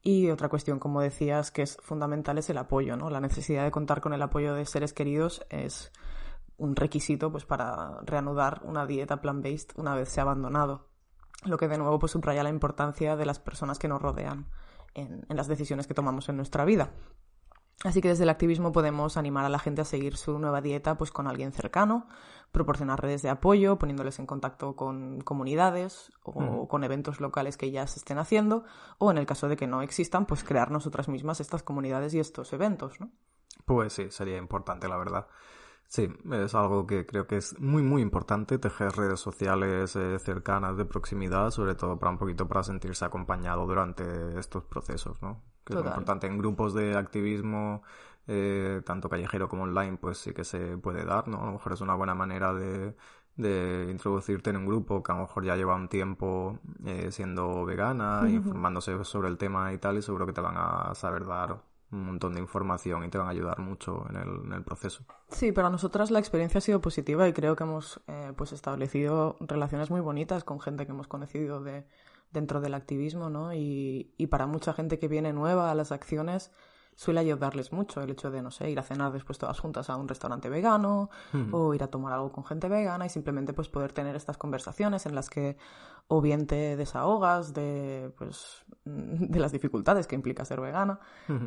Y otra cuestión, como decías, que es fundamental es el apoyo, ¿no? La necesidad de contar con el apoyo de seres queridos es un requisito pues para reanudar una dieta plant-based una vez se ha abandonado. Lo que de nuevo pues subraya la importancia de las personas que nos rodean en, en las decisiones que tomamos en nuestra vida. Así que desde el activismo podemos animar a la gente a seguir su nueva dieta pues con alguien cercano, proporcionar redes de apoyo, poniéndoles en contacto con comunidades o con eventos locales que ya se estén haciendo, o en el caso de que no existan, pues crear nosotras mismas estas comunidades y estos eventos, ¿no? Pues sí, sería importante, la verdad. Sí, es algo que creo que es muy muy importante tejer redes sociales eh, cercanas de proximidad, sobre todo para un poquito para sentirse acompañado durante estos procesos, ¿no? Que es muy importante en grupos de activismo, eh, tanto callejero como online, pues sí que se puede dar, ¿no? A lo mejor es una buena manera de, de introducirte en un grupo que a lo mejor ya lleva un tiempo eh, siendo vegana, informándose sobre el tema y tal, y seguro que te van a saber dar un montón de información y te van a ayudar mucho en el, en el proceso. Sí, para nosotras la experiencia ha sido positiva y creo que hemos eh, pues establecido relaciones muy bonitas con gente que hemos conocido de, dentro del activismo, ¿no? Y, y para mucha gente que viene nueva a las acciones, suele ayudarles mucho el hecho de, no sé, ir a cenar después todas juntas a un restaurante vegano o ir a tomar algo con gente vegana y simplemente pues poder tener estas conversaciones en las que o bien te desahogas de, pues, de las dificultades que implica ser vegana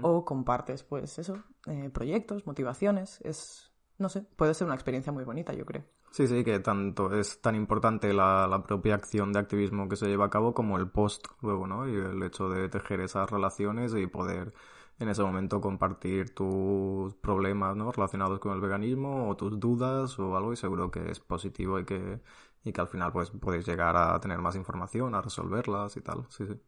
o compartes, pues eso, eh, proyectos, motivaciones. Es, no sé, puede ser una experiencia muy bonita, yo creo. Sí, sí, que tanto es tan importante la, la, propia acción de activismo que se lleva a cabo como el post luego, ¿no? Y el hecho de tejer esas relaciones y poder en ese momento compartir tus problemas ¿no? relacionados con el veganismo o tus dudas o algo y seguro que es positivo y que, y que al final pues podéis llegar a tener más información, a resolverlas y tal. Sí, sí.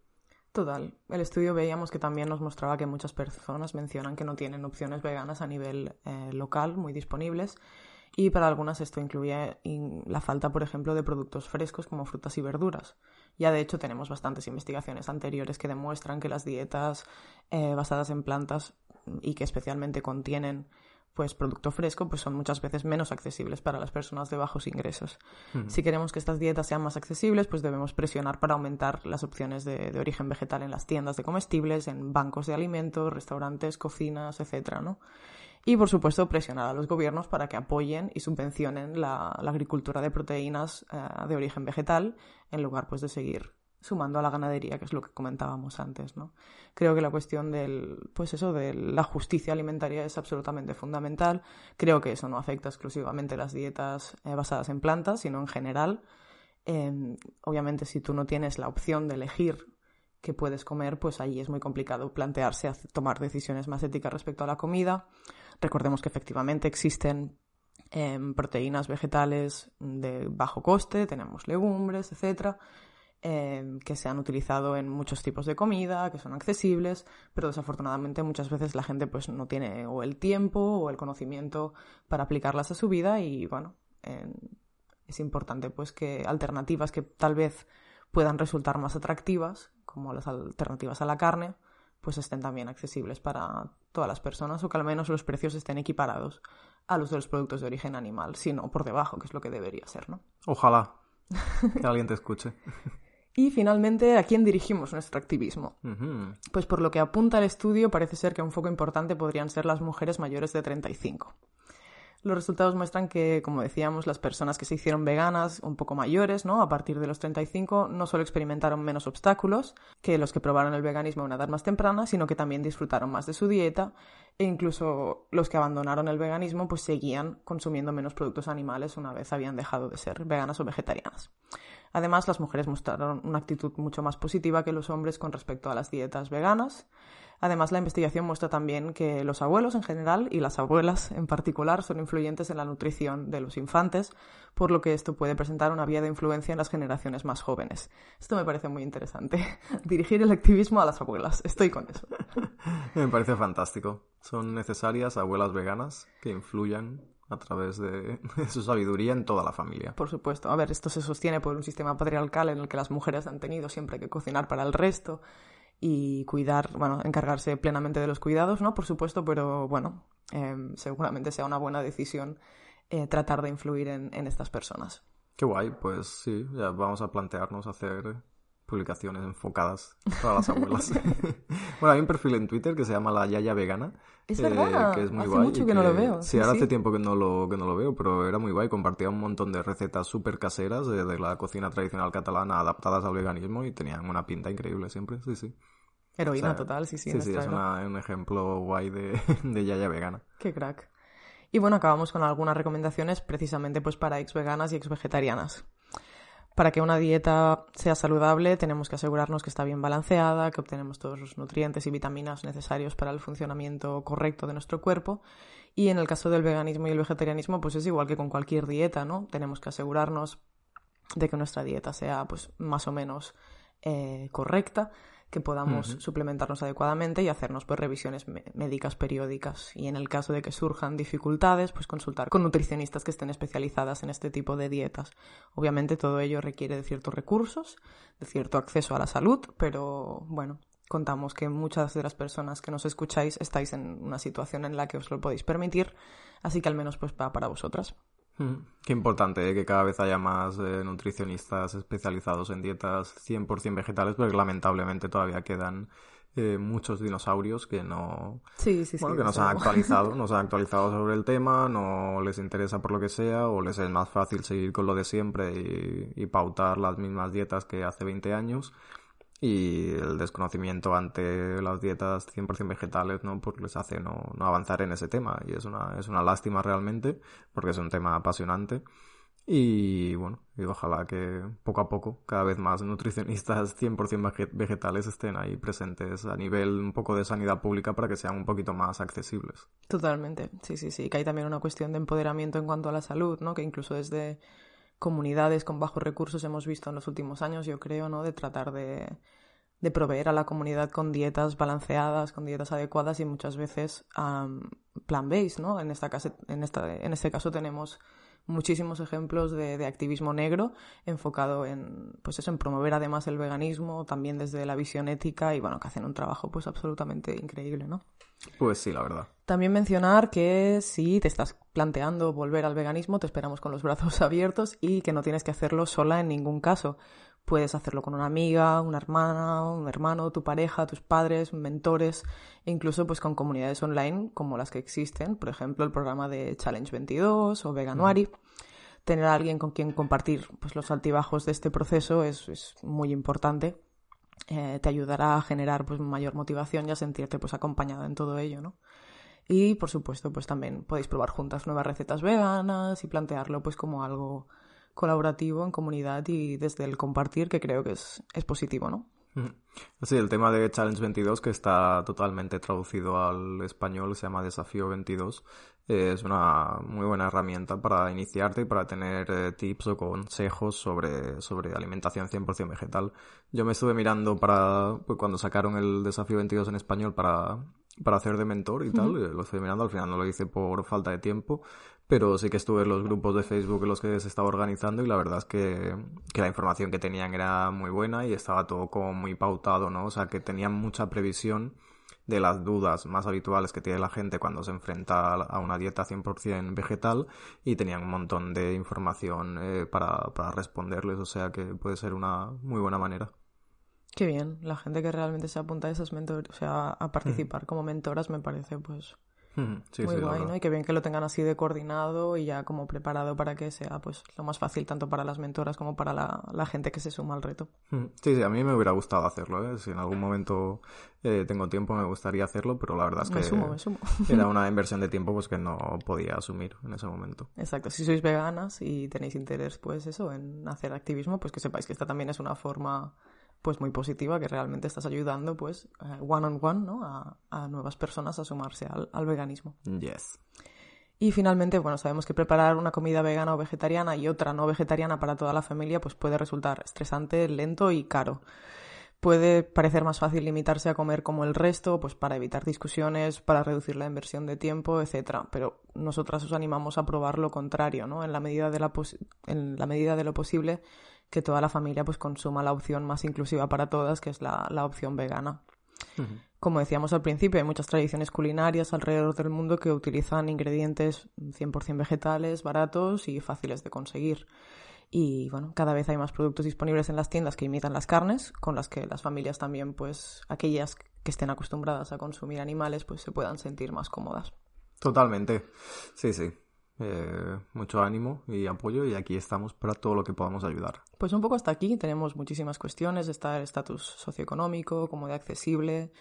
Total. El estudio veíamos que también nos mostraba que muchas personas mencionan que no tienen opciones veganas a nivel eh, local muy disponibles y para algunas esto incluye la falta, por ejemplo, de productos frescos como frutas y verduras. Ya de hecho tenemos bastantes investigaciones anteriores que demuestran que las dietas eh, basadas en plantas y que especialmente contienen pues producto fresco, pues son muchas veces menos accesibles para las personas de bajos ingresos. Si queremos que estas dietas sean más accesibles, pues debemos presionar para aumentar las opciones de, origen vegetal en las tiendas de comestibles, en bancos de alimentos, restaurantes, cocinas, etcétera, ¿no? Y, por supuesto, presionar a los gobiernos para que apoyen y subvencionen la, agricultura de proteínas eh, de origen vegetal, en lugar pues, de seguir sumando a la ganadería, que es lo que comentábamos antes, ¿no? Creo que la cuestión del, pues eso, de la justicia alimentaria es absolutamente fundamental. Creo que eso no afecta exclusivamente las dietas eh, basadas en plantas, sino en general. Em, obviamente, si tú no tienes la opción de elegir qué puedes comer, pues ahí es muy complicado plantearse tomar decisiones más éticas respecto a la comida. Recordemos que efectivamente existen em, proteínas vegetales de bajo coste, tenemos legumbres, etcétera Em, que se han utilizado en muchos tipos de comida, que son accesibles, pero desafortunadamente muchas veces la gente pues no tiene o el tiempo o el conocimiento para aplicarlas a su vida y bueno, es importante pues que alternativas que tal vez puedan resultar más atractivas, como las alternativas a la carne, pues estén también accesibles para todas las personas o que al menos los precios estén equiparados a los de los productos de origen animal, sino por debajo, que es lo que debería ser, ¿no? Ojalá que alguien te escuche. Y finalmente, ¿a quién dirigimos nuestro activismo? Pues por lo que apunta el estudio, parece ser que un foco importante podrían ser las mujeres mayores de 35. Los resultados muestran que, como decíamos, las personas que se hicieron veganas un poco mayores, ¿no? A partir de los 35, no solo experimentaron menos obstáculos que los que probaron el veganismo a una edad más temprana, sino que también disfrutaron más de su dieta e incluso los que abandonaron el veganismo pues seguían consumiendo menos productos animales una vez habían dejado de ser veganas o vegetarianas. Además, las mujeres mostraron una actitud mucho más positiva que los hombres con respecto a las dietas veganas. Además, la investigación muestra también que los abuelos en general y las abuelas en particular son influyentes en la nutrición de los infantes, por lo que esto puede presentar una vía de influencia en las generaciones más jóvenes. Esto me parece muy interesante. Dirigir el activismo a las abuelas. Estoy con eso. me parece fantástico. Son necesarias abuelas veganas que influyan a través de, su sabiduría en toda la familia. Por supuesto. A ver, esto se sostiene por un sistema patriarcal en el que las mujeres han tenido siempre que cocinar para el resto y cuidar, bueno, encargarse plenamente de los cuidados, ¿no? Por supuesto, pero bueno, em, seguramente sea una buena decisión eh, tratar de influir en, en estas personas. Qué guay, pues sí, ya vamos a plantearnos hacer publicaciones enfocadas para las abuelas. bueno, hay un perfil en Twitter que se llama La Yaya Vegana. Es verdad, que es muy hace mucho que, no lo veo. Sí, ahora hace tiempo que no, lo, que no lo veo, pero era muy guay. Compartía un montón de recetas súper caseras de, la cocina tradicional catalana adaptadas al veganismo y tenían una pinta increíble siempre, sí, sí. Heroína total, sí, sí. Sí, sí, es un ejemplo guay de, de Yaya Vegana. Qué crack. Y bueno, acabamos con algunas recomendaciones precisamente pues para ex veganas y ex vegetarianas. Para que una dieta sea saludable tenemos que asegurarnos que está bien balanceada, que obtenemos todos los nutrientes y vitaminas necesarios para el funcionamiento correcto de nuestro cuerpo. Y en el caso del veganismo y el vegetarianismo, pues es igual que con cualquier dieta, ¿no? Tenemos que asegurarnos de que nuestra dieta sea pues más o menos eh, correcta que podamos suplementarnos adecuadamente y hacernos pues revisiones médicas periódicas y en el caso de que surjan dificultades pues consultar con nutricionistas que estén especializadas en este tipo de dietas. Obviamente todo ello requiere de ciertos recursos, de cierto acceso a la salud, pero bueno, contamos que muchas de las personas que nos escucháis estáis en una situación en la que os lo podéis permitir, así que al menos pues va para vosotras. Mm, qué importante ¿eh? que cada vez haya más eh, nutricionistas especializados en dietas 100% vegetales, porque lamentablemente todavía quedan eh, muchos dinosaurios que no, sí, sí, bueno, que no se han actualizado, no se han actualizado sobre el tema, no les interesa por lo que sea, o les es más fácil seguir con lo de siempre y, y pautar las mismas dietas que hace 20 años y el desconocimiento ante las dietas 100% vegetales no pues les hace no, no, avanzar en ese tema. Y es una, es una lástima realmente porque es un tema apasionante. Y bueno y ojalá que poco a poco cada vez más nutricionistas 100% vegetales estén ahí presentes a nivel un poco de sanidad pública para que sean un poquito más accesibles. Totalmente. Sí sí sí. Que hay también una cuestión de empoderamiento en cuanto a la salud no que incluso desde comunidades con bajos recursos hemos visto en los últimos años, yo creo, ¿no? De tratar de, de proveer a la comunidad con dietas balanceadas, con dietas adecuadas y muchas veces plan-based, ¿no? En, esta en, esta, en este caso tenemos muchísimos ejemplos de, activismo negro enfocado en, pues eso, en promover además el veganismo, también desde la visión ética y bueno, que hacen un trabajo pues absolutamente increíble, ¿no? Pues sí, la verdad. También mencionar que si te estás planteando volver al veganismo, te esperamos con los brazos abiertos y que no tienes que hacerlo sola en ningún caso. Puedes hacerlo con una amiga, una hermana, un hermano, tu pareja, tus padres, mentores, e incluso pues con comunidades online como las que existen, por ejemplo el programa de Challenge 22 o Veganuary. Tener a alguien con quien compartir pues, los altibajos de este proceso es, es muy importante. Eh, te ayudará a generar pues, mayor motivación y a sentirte pues, acompañada en todo ello, ¿no? Y por supuesto, pues también podéis probar juntas nuevas recetas veganas y plantearlo pues como algo colaborativo en comunidad y desde el compartir, que creo que es, es positivo, ¿no? Sí, el tema de Challenge 22, que está totalmente traducido al español, se llama Desafío 22, es una muy buena herramienta para iniciarte y para tener eh, tips o consejos sobre, sobre alimentación 100% vegetal. Yo me estuve mirando para pues, cuando sacaron el Desafío 22 en español para, para hacer de mentor y tal, lo estoy mirando, al final no lo hice por falta de tiempo, pero sí que estuve en los grupos de Facebook en los que se estaba organizando y la verdad es que, la información que tenían era muy buena y estaba todo como muy pautado, ¿no? O sea, que tenían mucha previsión de las dudas más habituales que tiene la gente cuando se enfrenta a una dieta 100% vegetal y tenían un montón de información eh, para, para responderles, o sea que puede ser una muy buena manera. Qué bien, la gente que realmente se apunta a esas mentores, o sea, a participar como mentoras me parece pues muy guay, ¿no? Y que bien que lo tengan así de coordinado y ya como preparado para que sea pues lo más fácil tanto para las mentoras como para la, gente que se suma al reto. Sí, sí, a mí me hubiera gustado hacerlo, ¿eh? Si en algún momento eh, tengo tiempo me gustaría hacerlo, pero la verdad es que sumo, me sumo. era una inversión de tiempo pues que no podía asumir en ese momento. Exacto, si sois veganas y tenéis interés pues eso en hacer activismo, pues que sepáis que esta también es una forma pues muy positiva que realmente estás ayudando pues eh, one on one ¿no? a, nuevas personas a sumarse al, veganismo. Yes. Y finalmente, bueno, sabemos que preparar una comida vegana o vegetariana y otra no vegetariana para toda la familia pues puede resultar estresante, lento y caro. Puede parecer más fácil limitarse a comer como el resto, pues para evitar discusiones, para reducir la inversión de tiempo, etcétera. Pero nosotras os animamos a probar lo contrario, ¿no? En la medida de, la en la medida de lo posible, que toda la familia pues consuma la opción más inclusiva para todas, que es la, opción vegana. Como decíamos al principio, hay muchas tradiciones culinarias alrededor del mundo que utilizan ingredientes 100% vegetales, baratos y fáciles de conseguir. Y bueno, cada vez hay más productos disponibles en las tiendas que imitan las carnes, con las que las familias también, pues aquellas que estén acostumbradas a consumir animales, pues se puedan sentir más cómodas. Totalmente. Sí, sí. Eh, mucho ánimo y apoyo y aquí estamos para todo lo que podamos ayudar. Pues un poco hasta aquí tenemos muchísimas cuestiones, está el estatus socioeconómico, como de accesible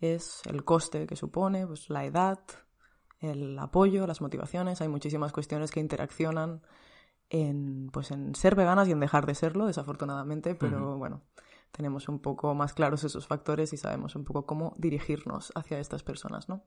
es, el coste que supone, pues la edad, el apoyo, las motivaciones, hay muchísimas cuestiones que interaccionan en, pues en ser veganas y en dejar de serlo, desafortunadamente, pero bueno, tenemos un poco más claros esos factores y sabemos un poco cómo dirigirnos hacia estas personas, ¿no?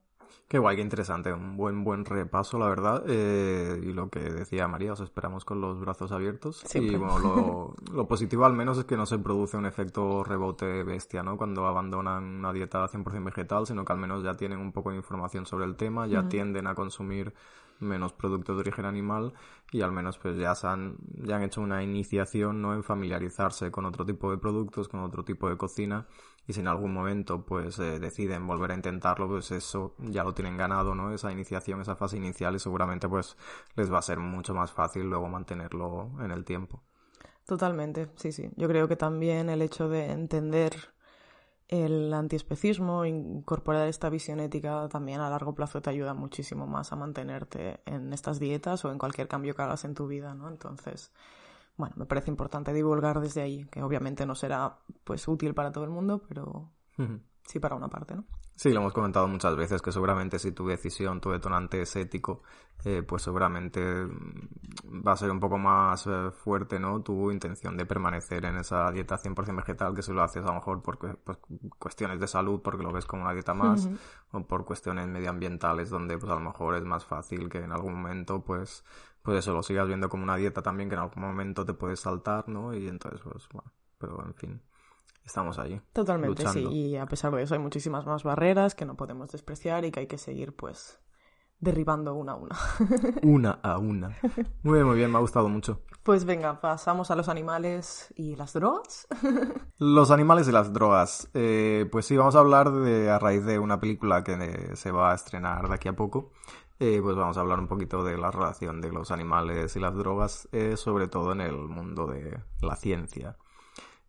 Qué guay, qué interesante. Un buen, buen repaso, la verdad. Eh, y lo que decía María, os esperamos con los brazos abiertos. Y bueno, lo, lo, positivo al menos es que no se produce un efecto rebote bestia, ¿no? Cuando abandonan una dieta 100% vegetal, sino que al menos ya tienen un poco de información sobre el tema, ya tienden a consumir menos productos de origen animal y al menos pues ya, se han, ya han hecho una iniciación ¿no? en familiarizarse con otro tipo de productos, con otro tipo de cocina y si en algún momento pues eh, deciden volver a intentarlo pues eso ya lo tienen ganado no esa iniciación esa fase inicial y seguramente pues les va a ser mucho más fácil luego mantenerlo en el tiempo. Totalmente sí sí. Yo creo que también el hecho de entender el antiespecismo incorporar esta visión ética también a largo plazo te ayuda muchísimo más a mantenerte en estas dietas o en cualquier cambio que hagas en tu vida no entonces bueno, me parece importante divulgar desde ahí, que obviamente no será pues útil para todo el mundo, pero sí para una parte, ¿no? Sí, lo hemos comentado muchas veces, que seguramente si tu decisión, tu detonante es ético, eh, pues seguramente mm, va a ser un poco más eh, fuerte, ¿no? Tu intención de permanecer en esa dieta 100% vegetal, que si lo haces a lo mejor por pues, cuestiones de salud, porque lo ves como una dieta más, o por cuestiones medioambientales, donde pues a lo mejor es más fácil que en algún momento, pues, pues eso, lo sigas viendo como una dieta también, que en algún momento te puedes saltar, ¿no? Y entonces, pues, bueno, pero en fin estamos allí. Totalmente, sí. Y a pesar de eso hay muchísimas más barreras que no podemos despreciar y que hay que seguir, pues, derribando una a una. una a una. Muy bien, muy bien, me ha gustado mucho. Pues venga, pasamos a los animales y las drogas. los animales y las drogas. Eh, pues sí, vamos a hablar de, a raíz de una película que se va a estrenar de aquí a poco. Eh, pues vamos a hablar un poquito de la relación de los animales y las drogas, eh, sobre todo en el mundo de la ciencia.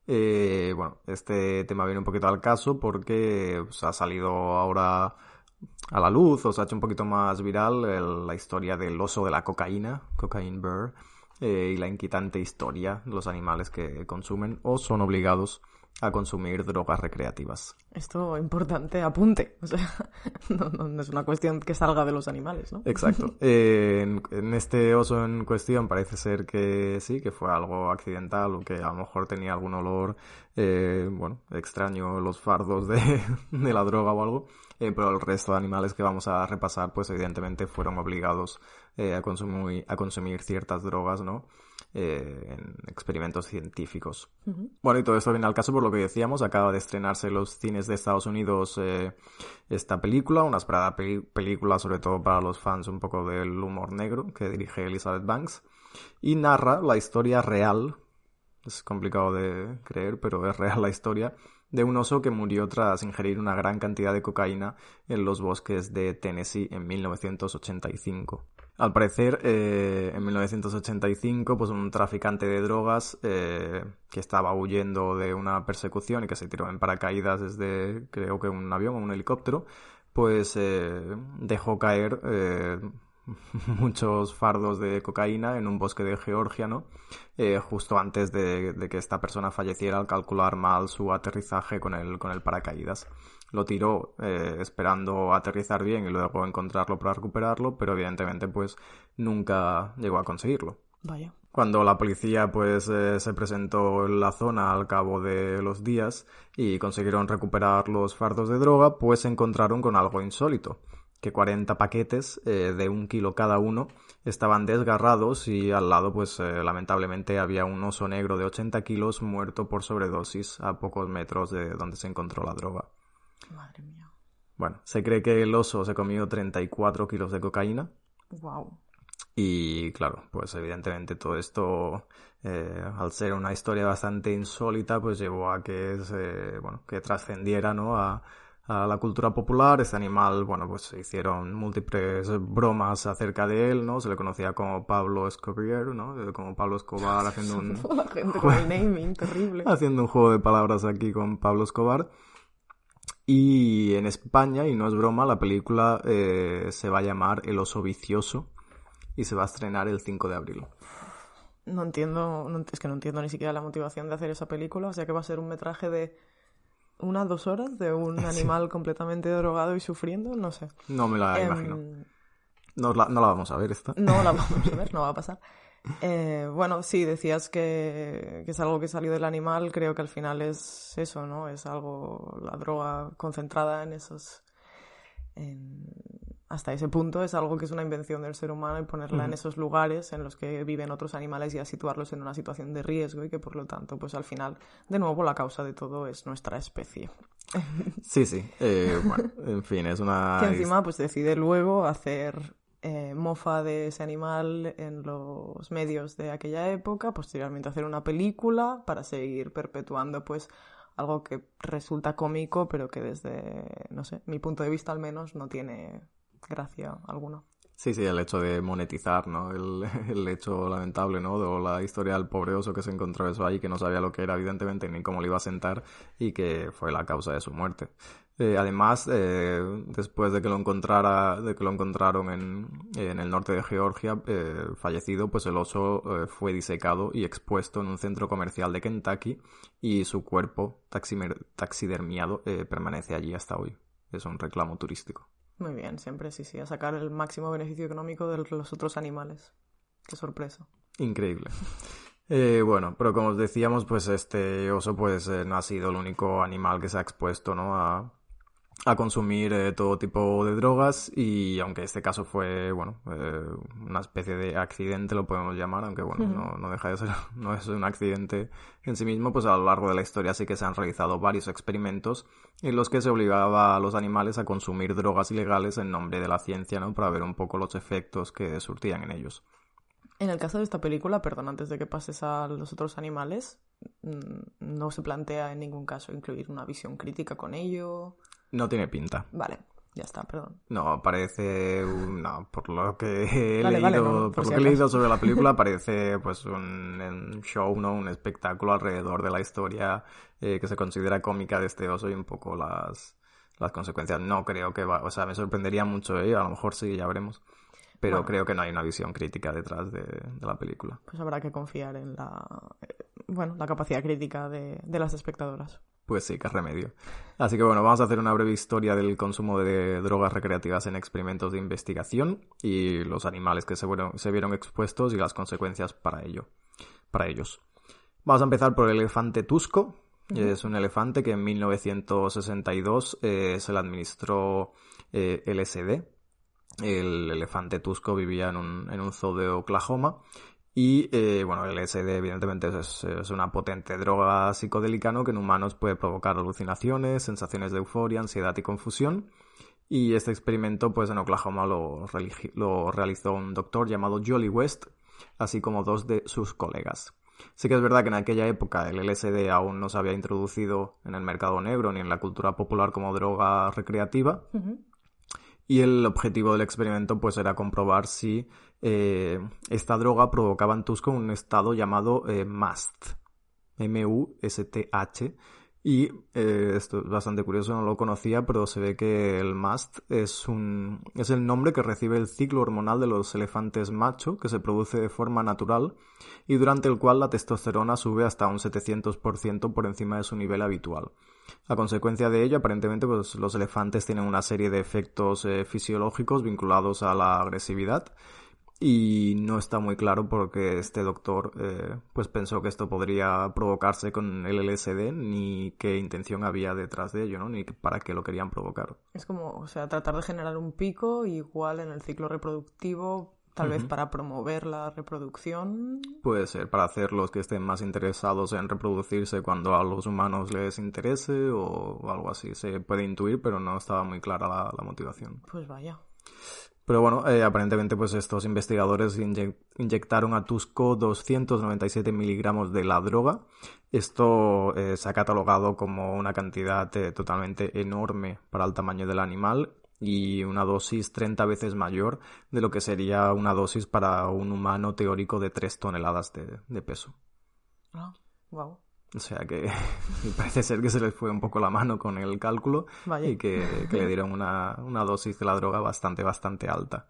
Bueno, este tema viene un poquito al caso porque pues, ha salido ahora a la luz o se ha hecho un poquito más viral la historia del oso de la cocaína, Cocaine Bear, eh, y la inquietante historia de los animales que consumen o son obligados a consumir drogas recreativas. Esto importante apunte, o sea, no, es una cuestión que salga de los animales, ¿no? Exacto. Eh, en, este oso en cuestión parece ser que sí, que fue algo accidental o que a lo mejor tenía algún olor, eh, bueno, extraño, los fardos de, de la droga o algo. Eh, pero el resto de animales que vamos a repasar, pues evidentemente fueron obligados eh, a, consumir, a consumir ciertas drogas, ¿no? Eh, en experimentos científicos. Bueno, y todo esto viene al caso por lo que decíamos, acaba de estrenarse en los cines de Estados Unidos esta película, una esperada película sobre todo para los fans un poco del humor negro que dirige Elizabeth Banks, y narra la historia real, es complicado de creer, pero es real la historia, de un oso que murió tras ingerir una gran cantidad de cocaína en los bosques de Tennessee en 1985. Al parecer, eh, en 1985, pues un traficante de drogas eh, que estaba huyendo de una persecución y que se tiró en paracaídas desde, creo que un avión o un helicóptero, pues eh, dejó caer muchos fardos de cocaína en un bosque de Georgia, ¿no? Eh, justo antes de, que esta persona falleciera al calcular mal su aterrizaje con el, con el paracaídas. Lo tiró eh, esperando aterrizar bien y luego encontrarlo para recuperarlo, pero evidentemente pues nunca llegó a conseguirlo. Vaya. Cuando la policía pues eh, se presentó en la zona al cabo de los días y consiguieron recuperar los fardos de droga, pues se encontraron con algo insólito que 40 paquetes eh, de un kilo cada uno estaban desgarrados y al lado pues eh, lamentablemente había un oso negro de 80 kilos muerto por sobredosis a pocos metros de donde se encontró la droga. Madre mía. Bueno, se cree que el oso se comió 34 kilos de cocaína. Wow. Y claro, pues evidentemente todo esto, eh, al ser una historia bastante insólita, pues llevó a que, bueno, que trascendiera, ¿no? A, a la cultura popular. Este animal, bueno, pues se hicieron múltiples bromas acerca de él, ¿no? Se le conocía como Pablo Escobar, ¿no? Eh, como Pablo Escobar haciendo un... la gente con el naming, terrible. Haciendo un juego de palabras aquí con Pablo Escobar. Y en España, y no es broma, la película eh, se va a llamar El oso vicioso y se va a estrenar el 5 de abril. No entiendo, es que no entiendo ni siquiera la motivación de hacer esa película, o sea que va a ser un metraje de una dos horas de un animal completamente drogado y sufriendo, no sé. No me la em, imagino. No la, no la, vamos a ver esta. No la vamos a ver, no va a pasar. Eh, bueno, sí, decías que, que, es algo que salió del animal, creo que al final es eso, ¿no? Es algo, la droga concentrada en esos... En, hasta ese punto es algo que es una invención del ser humano y ponerla en esos lugares en los que viven otros animales y a situarlos en una situación de riesgo y que por lo tanto pues al final de nuevo la causa de todo es nuestra especie. Sí, sí. Eh, bueno, en fin, es una... Que encima pues decide luego hacer eh, mofa de ese animal en los medios de aquella época, posteriormente hacer una película para seguir perpetuando pues algo que resulta cómico pero que desde, no sé, mi punto de vista al menos no tiene gracia alguna. Sí, sí, el hecho de monetizar, ¿no? El, el, hecho lamentable, ¿no? De la historia del pobre oso que se encontró eso ahí, que no sabía lo que era, evidentemente, ni cómo le iba a sentar, y que fue la causa de su muerte. Eh, además, eh, después de que lo encontrara, de que lo encontraron en, en el norte de Georgia, eh, fallecido, pues el oso eh, fue disecado y expuesto en un centro comercial de Kentucky, y su cuerpo taxidermiado eh, permanece allí hasta hoy. Es un reclamo turístico. Muy bien, siempre sí, sí, a sacar el máximo beneficio económico de los otros animales. Qué sorpresa. Increíble. Eh, bueno, pero como os decíamos, pues este oso pues eh, no ha sido el único animal que se ha expuesto, ¿no? A, a consumir eh, todo tipo de drogas y aunque este caso fue, bueno, eh, una especie de accidente lo podemos llamar, aunque bueno, no, no, deja de ser, no es un accidente en sí mismo, pues a lo largo de la historia sí que se han realizado varios experimentos en los que se obligaba a los animales a consumir drogas ilegales en nombre de la ciencia, ¿no? Para ver un poco los efectos que surtían en ellos. En el caso de esta película, perdón, antes de que pases a los otros animales, mm, no se plantea en ningún caso incluir una visión crítica con ello. No tiene pinta. Vale, ya está, perdón. No, parece un, no, por lo que he leído, por, lo que he leído sobre la película, parece pues un, show, ¿no? Un espectáculo alrededor de la historia eh, que se considera cómica de este oso y un poco las, las consecuencias. No creo que va, o sea, me sorprendería mucho, ¿eh? A lo mejor sí, ya veremos. Pero creo que no hay una visión crítica detrás de, la película. Pues habrá que confiar en la, eh, bueno, la capacidad crítica de, de las espectadoras. Pues sí, qué remedio. Así que bueno, vamos a hacer una breve historia del consumo de drogas recreativas en experimentos de investigación y los animales que se, se vieron expuestos y las consecuencias para ello, para ellos. Vamos a empezar por el elefante Tusco. Es un elefante que en 1962 eh, se le administró eh, LSD. El elefante Tusco vivía en un, zoo de Oklahoma y eh, bueno, el LSD evidentemente es, una potente droga psicodélica que en humanos puede provocar alucinaciones, sensaciones de euforia, ansiedad y confusión. Y este experimento pues en Oklahoma lo, lo realizó un doctor llamado Jolly West, así como dos de sus colegas. Sí que es verdad que en aquella época el LSD aún no se había introducido en el mercado negro ni en la cultura popular como droga recreativa. Y el objetivo del experimento pues era comprobar si eh, esta droga provocaba en Tusco un estado llamado eh, MAST, M-U-S-T-H, y eh, esto es bastante curioso, no lo conocía, pero se ve que el MAST es, un, es el nombre que recibe el ciclo hormonal de los elefantes macho, que se produce de forma natural y durante el cual la testosterona sube hasta un 700% por encima de su nivel habitual. A consecuencia de ello, aparentemente, pues, los elefantes tienen una serie de efectos fisiológicos vinculados a la agresividad y no está muy claro porque este doctor eh, pues pensó que esto podría provocarse con el LSD ni qué intención había detrás de ello, ¿no? Ni para qué lo querían provocar. Es como, o sea, tratar de generar un pico igual en el ciclo reproductivo, tal vez para promover la reproducción. Puede ser, para hacer los que estén más interesados en reproducirse cuando a los humanos les interese o algo así. Se puede intuir, pero no estaba muy clara la motivación. Pues vaya. Pero bueno, eh, aparentemente pues estos investigadores inyectaron a Tusco 297 miligramos de la droga. Esto eh, se ha catalogado como una cantidad eh, totalmente enorme para el tamaño del animal y una dosis 30 veces mayor de lo que sería una dosis para un humano teórico de 3 toneladas de, peso. Ah, wow. O sea que parece ser que se les fue un poco la mano con el cálculo y que, le dieron una, dosis de la droga bastante, bastante alta.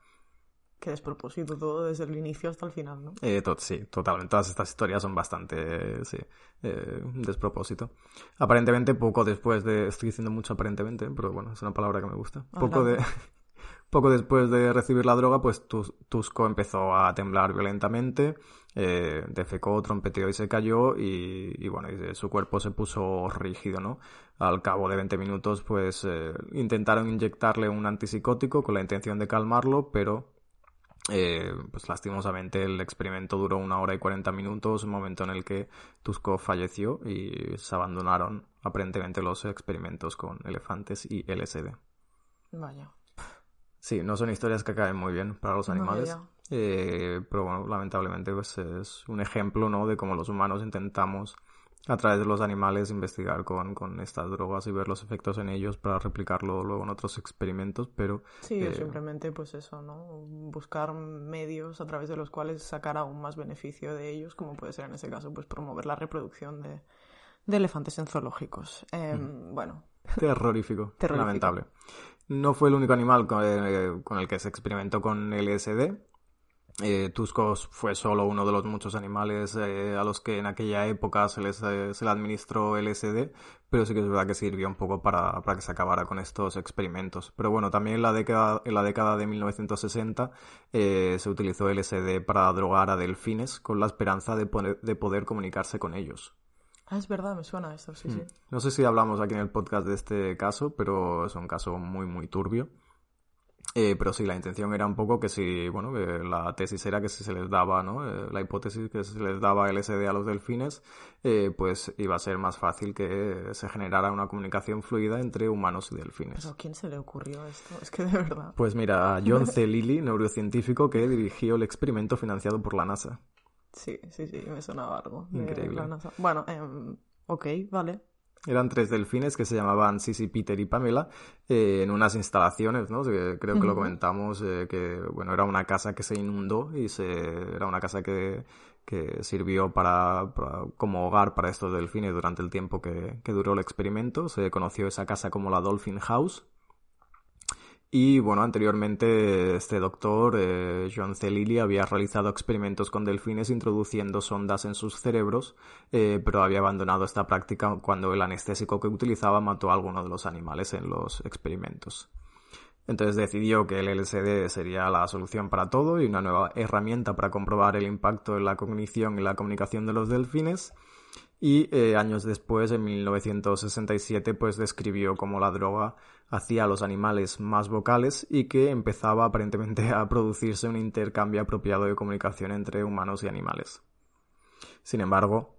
Qué despropósito todo desde el inicio hasta el final, ¿no? Eh, sí, totalmente. Todas estas historias son bastante, sí, eh, despropósito. Aparentemente poco después de... Estoy diciendo mucho aparentemente, pero bueno, es una palabra que me gusta. Poco de... Poco después de recibir la droga, pues Tusco empezó a temblar violentamente, eh, defecó, trompeteó y se cayó y, bueno, su cuerpo se puso rígido, ¿no? Al cabo de 20 minutos, pues eh, intentaron inyectarle un antipsicótico con la intención de calmarlo, pero eh, pues lastimosamente el experimento duró una hora y 40 minutos, un momento en el que Tusco falleció y se abandonaron aparentemente los experimentos con elefantes y LSD. Vaya. Sí, no son historias que caen muy bien para los animales. Eh, pero bueno, lamentablemente pues es un ejemplo, ¿no? De cómo los humanos intentamos a través de los animales investigar con, con estas drogas y ver los efectos en ellos para replicarlo luego en otros experimentos, pero... Sí, eh, simplemente pues eso, ¿no? Buscar medios a través de los cuales sacar aún más beneficio de ellos, como puede ser en ese caso, pues promover la reproducción de, de elefantes en zoológicos. Em, mm. Bueno. Terrorífico, Terrorífico. Lamentable. No fue el único animal eh, con, el que se experimentó con LSD. Eh, Tuscos fue solo uno de los muchos animales eh, a los que en aquella época se les, se le administró LSD, pero sí que es verdad que sirvió un poco para, para, que se acabara con estos experimentos. Pero bueno, también en la década, en la década de 1960 se utilizó LSD para drogar a delfines con la esperanza de, de poder comunicarse con ellos. Ah, es verdad, me suena eso, sí, sí. Mm. No sé si hablamos aquí en el podcast de este caso, pero es un caso muy, muy turbio. Eh, pero sí, la intención era un poco que si, bueno, que la tesis era que si se les daba, ¿no? Eh, la hipótesis que se les daba LSD a los delfines, eh, pues iba a ser más fácil que se generara una comunicación fluida entre humanos y delfines. ¿Pero a quién se le ocurrió esto? Es que de verdad. Pues mira, John C. Lilly, neurocientífico que dirigió el experimento financiado por la NASA. Sí, sí, sí, me sonaba algo. Increíble. Bueno, eh, ok, vale. Eran tres delfines que se llamaban Sissy, Peter y Pamela eh, en unas instalaciones, ¿no? creo que lo comentamos, eh, que bueno, era una casa que se inundó y se, era una casa que, que sirvió para, como hogar para estos delfines durante el tiempo que, que duró el experimento. Se conoció esa casa como la Dolphin House y bueno, anteriormente este doctor, eh, John C. Lilly, había realizado experimentos con delfines introduciendo sondas en sus cerebros, eh, pero había abandonado esta práctica cuando el anestésico que utilizaba mató a alguno de los animales en los experimentos. Entonces decidió que el LSD sería la solución para todo y una nueva herramienta para comprobar el impacto en la cognición y la comunicación de los delfines y eh, años después, en 1967, pues describió cómo la droga hacía a los animales más vocales y que empezaba aparentemente a producirse un intercambio apropiado de comunicación entre humanos y animales. Sin embargo,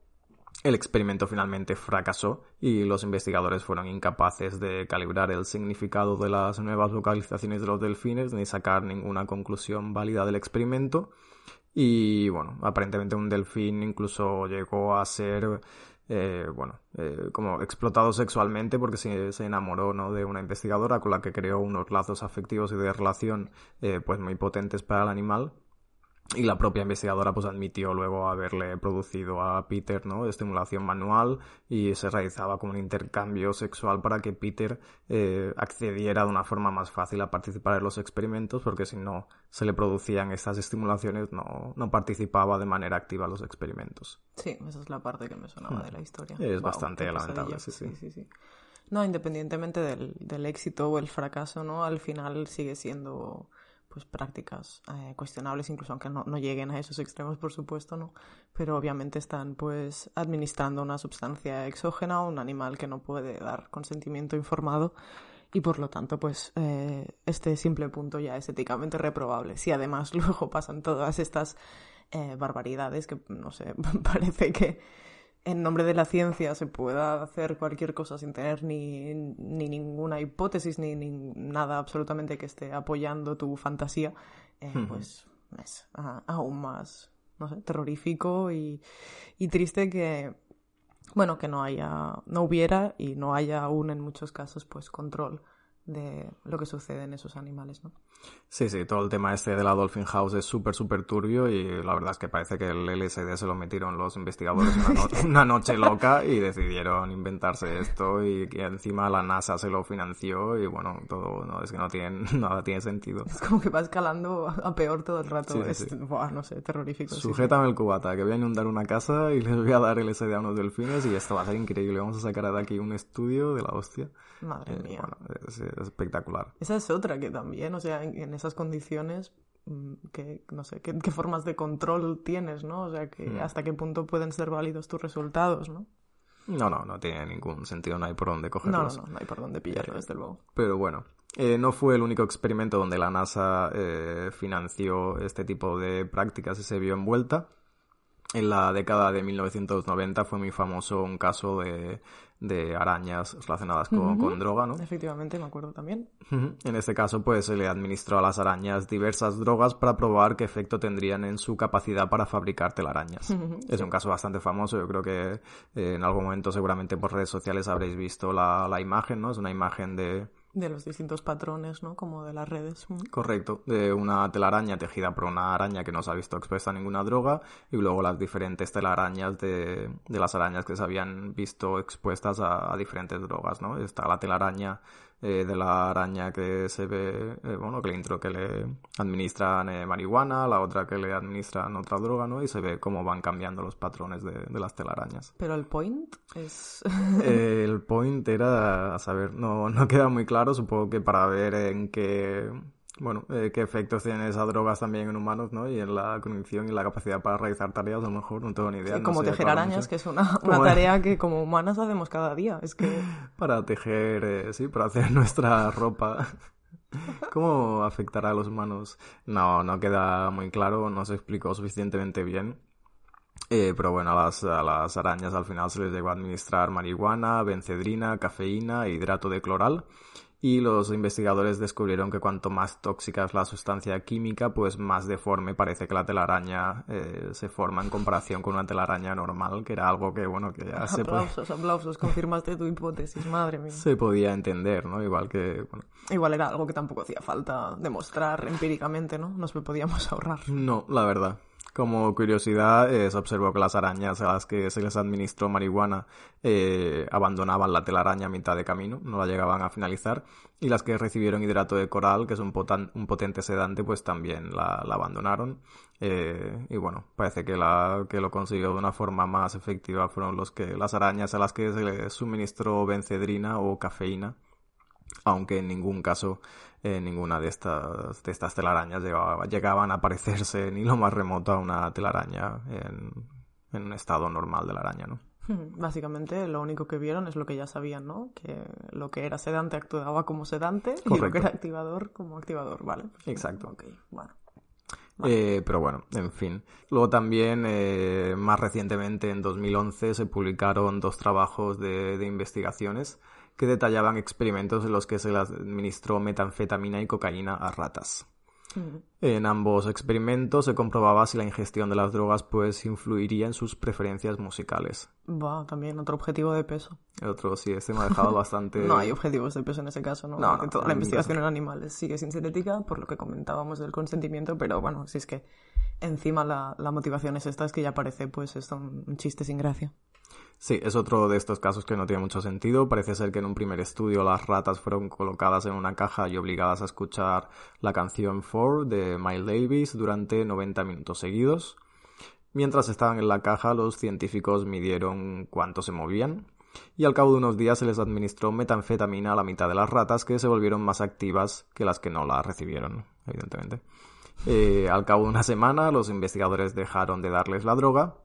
el experimento finalmente fracasó y los investigadores fueron incapaces de calibrar el significado de las nuevas vocalizaciones de los delfines ni sacar ninguna conclusión válida del experimento y bueno, aparentemente un delfín incluso llegó a ser, eh, bueno, eh, como explotado sexualmente porque se, se enamoró ¿no? de una investigadora con la que creó unos lazos afectivos y de relación eh, pues muy potentes para el animal y la propia investigadora pues admitió luego haberle producido a Peter no estimulación manual y se realizaba como un intercambio sexual para que Peter eh, accediera de una forma más fácil a participar en los experimentos porque si no se le producían estas estimulaciones no, no participaba de manera activa en los experimentos. Sí esa es la parte que me sonaba de la historia. Es bastante lamentable sí, sí sí sí. No independientemente del, del éxito o el fracaso no al final sigue siendo pues prácticas eh, cuestionables, incluso aunque no, no, lleguen a esos extremos, por supuesto, ¿no? Pero obviamente están pues administrando una sustancia exógena a un animal que no puede dar consentimiento informado y por lo tanto pues eh, este simple punto ya es éticamente reprobable. Si además luego pasan todas estas eh, barbaridades que, no sé, parece que en nombre de la ciencia se pueda hacer cualquier cosa sin tener ni, ni ninguna hipótesis ni, nada absolutamente que esté apoyando tu fantasía, eh, pues es aún más, no sé, terrorífico y, y triste que, bueno, que no haya, no hubiera y no haya aún en muchos casos, pues control de lo que sucede en esos animales, ¿no? Sí, sí, todo el tema este de la Dolphin House es súper, súper turbio y la verdad es que parece que el LSD se lo metieron los investigadores una, noche loca y decidieron inventarse esto y que encima la NASA se lo financió y bueno, todo, no, es que no tiene, nada tiene sentido. Es como que va escalando a peor todo el rato, es, no sé, terrorífico. Sujetame el cubata, que voy a inundar una casa y les voy a dar LSD a unos delfines y esto va a ser increíble, vamos a sacar de aquí un estudio de la hostia. Madre eh, mía. es, espectacular. Esa es otra que también, o sea, en, esas condiciones, mm, que, no sé, ¿qué, formas de control tienes, ¿no? O sea, que mm. hasta qué punto pueden ser válidos tus resultados, ¿no? No, no, no tiene ningún sentido, no hay por dónde cogerlos. No, no, no, hay por dónde pillarlo, eh, desde luego. Pero bueno, eh, no fue el único experimento donde la NASA eh, financió este tipo de prácticas y se vio envuelta. En la década de 1990 fue muy famoso un caso de de arañas relacionadas con, droga, ¿no? Efectivamente, me acuerdo también. En este caso, pues se le administró a las arañas diversas drogas para probar qué efecto tendrían en su capacidad para fabricar telarañas. Es un caso bastante famoso, yo creo que eh, en algún momento seguramente por redes sociales habréis visto la, la imagen, ¿no? Es una imagen de de los distintos patrones, ¿no? Como de las redes. Correcto, de una telaraña tejida por una araña que no se ha visto expuesta a ninguna droga y luego las diferentes telarañas de, de las arañas que se habían visto expuestas a, a diferentes drogas, ¿no? Está la telaraña eh, de la araña que se ve, eh, bueno, que le, intro, que le administran eh, marihuana, la otra que le administran otra droga, ¿no? Y se ve cómo van cambiando los patrones de, de las telarañas. Pero el point es... el point era, a saber, no, no queda muy claro, supongo que para ver en qué bueno, eh, qué efectos tienen esas drogas también en humanos, ¿no? Y en la cognición y la capacidad para realizar tareas, a lo mejor, no tengo ni idea. como tejer arañas, que es una, tarea que como humanas hacemos cada día. Es que... Para tejer, eh, sí, para hacer nuestra ropa. ¿Cómo afectará a los humanos? No, no queda muy claro, no se explicó suficientemente bien. Eh, pero bueno, a las, a las arañas al final se les llegó a administrar marihuana, bencedrina, cafeína e hidrato de cloral y los investigadores descubrieron que cuanto más tóxica es la sustancia química, pues más deforme parece que la telaraña eh, se forma en comparación con una telaraña normal, que era algo que, bueno, que ya se... Aplausos, aplausos, confirmaste tu hipótesis, madre mía. Se podía entender, ¿no? Igual que, bueno... Igual era algo que tampoco hacía falta demostrar empíricamente, ¿no? Nos podíamos ahorrar. No, la verdad. Como curiosidad, eh, se observó que las arañas a las que se les administró marihuana eh, abandonaban la telaraña a mitad de camino, no la llegaban a finalizar, y las que recibieron hidrato de coral, que es un, potente sedante, pues también la, abandonaron. Eh, y bueno, parece que, la, que lo consiguió de una forma más efectiva fueron los que, las arañas a las que se les suministró bencedrina o cafeína, aunque en ningún caso eh, ninguna de estas, de estas telarañas llegaban a parecerse ni lo más remoto a una telaraña en, un estado normal de la araña, ¿no? Básicamente lo único que vieron es lo que ya sabían, ¿no? Que lo que era sedante actuaba como sedante y lo que era activador como activador, ¿vale? Exacto. Ok, bueno. Eh, pero bueno, en fin. Luego también, eh, más recientemente, en 2011, se publicaron dos trabajos de, de investigaciones que detallaban experimentos en los que se les administró metanfetamina y cocaína a ratas. Mm. En ambos experimentos se comprobaba si la ingestión de las drogas pues influiría en sus preferencias musicales. Va, también otro objetivo de peso. Otro, sí, este me ha dejado bastante... no hay objetivos de peso en ese caso, ¿no? no, toda la investigación en animales sigue sin sintética, por lo que comentábamos del consentimiento, pero bueno, si es que encima la, motivación es esta, es que ya parece pues esto un chiste sin gracia. Sí, es otro de estos casos que no tiene mucho sentido. Parece ser que en un primer estudio las ratas fueron colocadas en una caja y obligadas a escuchar la canción Four de Miles Davis durante 90 minutos seguidos. Mientras estaban en la caja, los científicos midieron cuánto se movían y al cabo de unos días se les administró metanfetamina a la mitad de las ratas que se volvieron más activas que las que no la recibieron, evidentemente. Eh, al cabo de una semana, los investigadores dejaron de darles la droga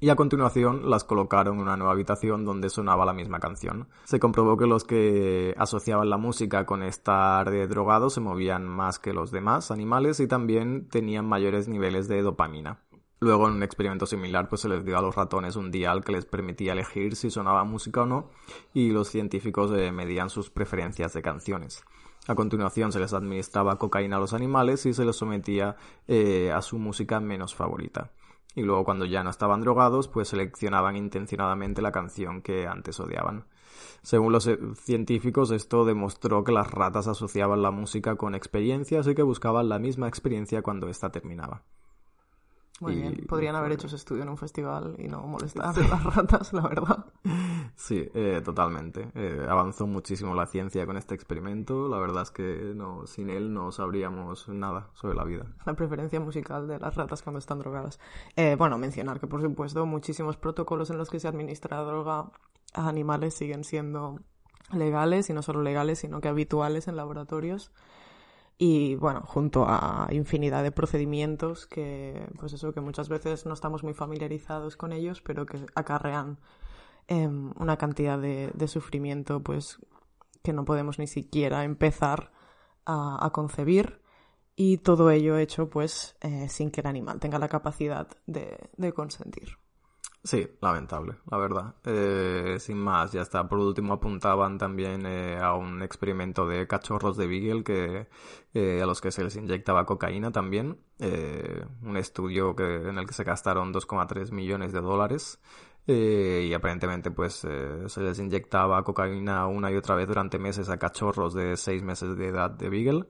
y a continuación las colocaron en una nueva habitación donde sonaba la misma canción. Se comprobó que los que asociaban la música con estar de drogado se movían más que los demás animales y también tenían mayores niveles de dopamina. Luego en un experimento similar pues se les dio a los ratones un dial que les permitía elegir si sonaba música o no y los científicos eh, medían sus preferencias de canciones. A continuación se les administraba cocaína a los animales y se les sometía eh, a su música menos favorita y luego cuando ya no estaban drogados, pues seleccionaban intencionadamente la canción que antes odiaban. Según los eh, científicos, esto demostró que las ratas asociaban la música con experiencias y que buscaban la misma experiencia cuando ésta terminaba. Muy bien. Podrían haber hecho ese estudio en un festival y no molestar a las ratas, la verdad. Sí, eh, totalmente. Eh, avanzó muchísimo la ciencia con este experimento. La verdad es que no, sin él no sabríamos nada sobre la vida. La preferencia musical de las ratas cuando están drogadas. Eh, bueno, mencionar que, por supuesto, muchísimos protocolos en los que se administra droga a animales siguen siendo legales y no solo legales, sino que habituales en laboratorios y bueno, junto a infinidad de procedimientos que, pues eso, que muchas veces no estamos muy familiarizados con ellos, pero que acarrean em, una cantidad de, sufrimiento, pues, que no podemos ni siquiera empezar a, concebir y todo ello hecho, pues, eh, sin que el animal tenga la capacidad de consentir. Sí, lamentable, la verdad. Eh, sin más, ya está. Por último, apuntaban también eh, a un experimento de cachorros de Beagle que, eh, a los que se les inyectaba cocaína también. un estudio que, en el que se gastaron 2,3 millones de dólares. y aparentemente pues se les inyectaba cocaína una y otra vez durante meses a cachorros de 6 meses de edad de Beagle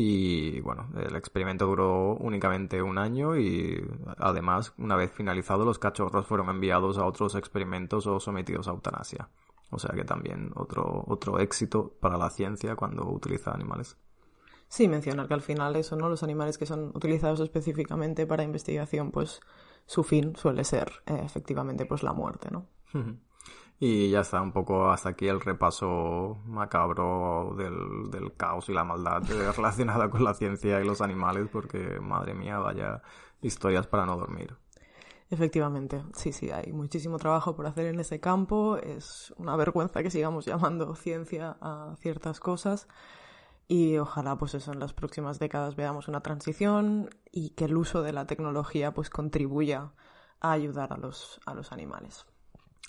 y bueno, el experimento duró únicamente un año y además, una vez finalizado, los cachorros fueron enviados a otros experimentos o sometidos a eutanasia. O sea que también otro, otro éxito para la ciencia cuando utiliza animales. Sí, mencionar que al final eso, ¿no? Los animales que son utilizados específicamente para investigación, pues su fin suele ser eh, efectivamente pues la muerte, ¿no? Y ya está, un poco hasta aquí el repaso macabro del, del caos y la maldad relacionada con la ciencia y los animales, porque madre mía, vaya historias para no dormir. Efectivamente, sí, sí, hay muchísimo trabajo por hacer en ese campo. Es una vergüenza que sigamos llamando ciencia a ciertas cosas. Y ojalá, pues eso, en las próximas décadas veamos una transición y que el uso de la tecnología, pues contribuya a ayudar a los, a los animales.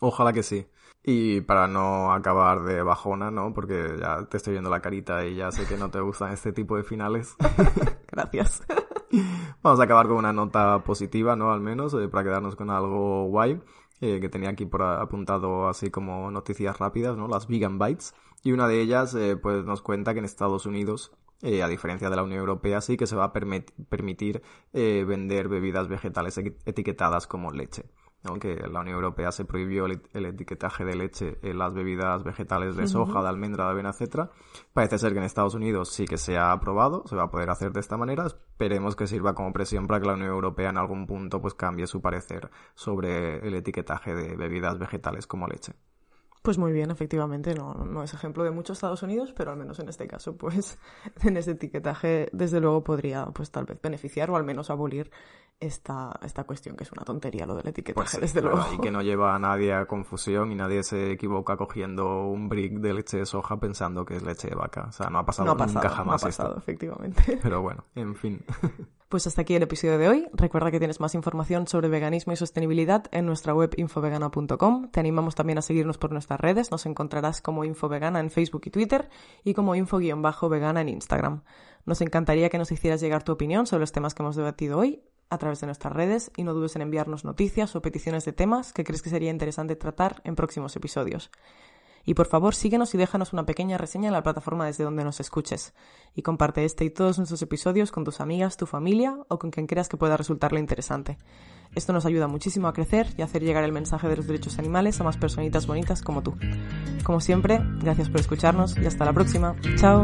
Ojalá que sí. Y para no acabar de bajona, ¿no? Porque ya te estoy viendo la carita y ya sé que no te gustan este tipo de finales. Gracias. Vamos a acabar con una nota positiva, ¿no? Al menos, eh, para quedarnos con algo guay. Eh, que tenía aquí por apuntado así como noticias rápidas, ¿no? Las Vegan Bites. Y una de ellas, eh, pues nos cuenta que en Estados Unidos, a diferencia de la Unión Europea, sí que se va a permitir vender bebidas vegetales etiquetadas como leche aunque la Unión Europea se prohibió el, etiquetaje de leche en las bebidas vegetales de soja, de almendra, de avena, etcétera. Parece ser que en Estados Unidos sí que se ha aprobado, se va a poder hacer de esta manera. Esperemos que sirva como presión para que la Unión Europea en algún punto pues cambie su parecer sobre el etiquetaje de bebidas vegetales como leche. Pues muy bien, efectivamente, no, no es ejemplo de muchos Estados Unidos, pero al menos en este caso, pues en ese etiquetaje, desde luego podría, pues tal vez beneficiar o al menos abolir esta, esta cuestión, que es una tontería lo del etiquetaje, pues desde luego. Y que no lleva a nadie a confusión y nadie se equivoca cogiendo un brick de leche de soja pensando que es leche de vaca. O sea, no ha pasado nunca jamás. No ha pasado, efectivamente. Pero bueno, en fin. Pues hasta aquí el episodio de hoy. Recuerda que tienes más información sobre veganismo y sostenibilidad en nuestra web infovegana.com. Te animamos también a seguirnos por nuestras redes. Nos encontrarás como Infovegana en Facebook y Twitter y como info-vegana en Instagram. Nos encantaría que nos hicieras llegar tu opinión sobre los temas que hemos debatido hoy a través de nuestras redes y no dudes en enviarnos noticias o peticiones de temas que crees que sería interesante tratar en próximos episodios. Y por favor, síguenos y déjanos una pequeña reseña en la plataforma desde donde nos escuches. Y comparte este y todos nuestros episodios con tus amigas, tu familia o con quien creas que pueda resultarle interesante. Esto nos ayuda muchísimo a crecer y a hacer llegar el mensaje de los derechos animales a más personitas bonitas como tú. Como siempre, gracias por escucharnos y hasta la próxima. Chao.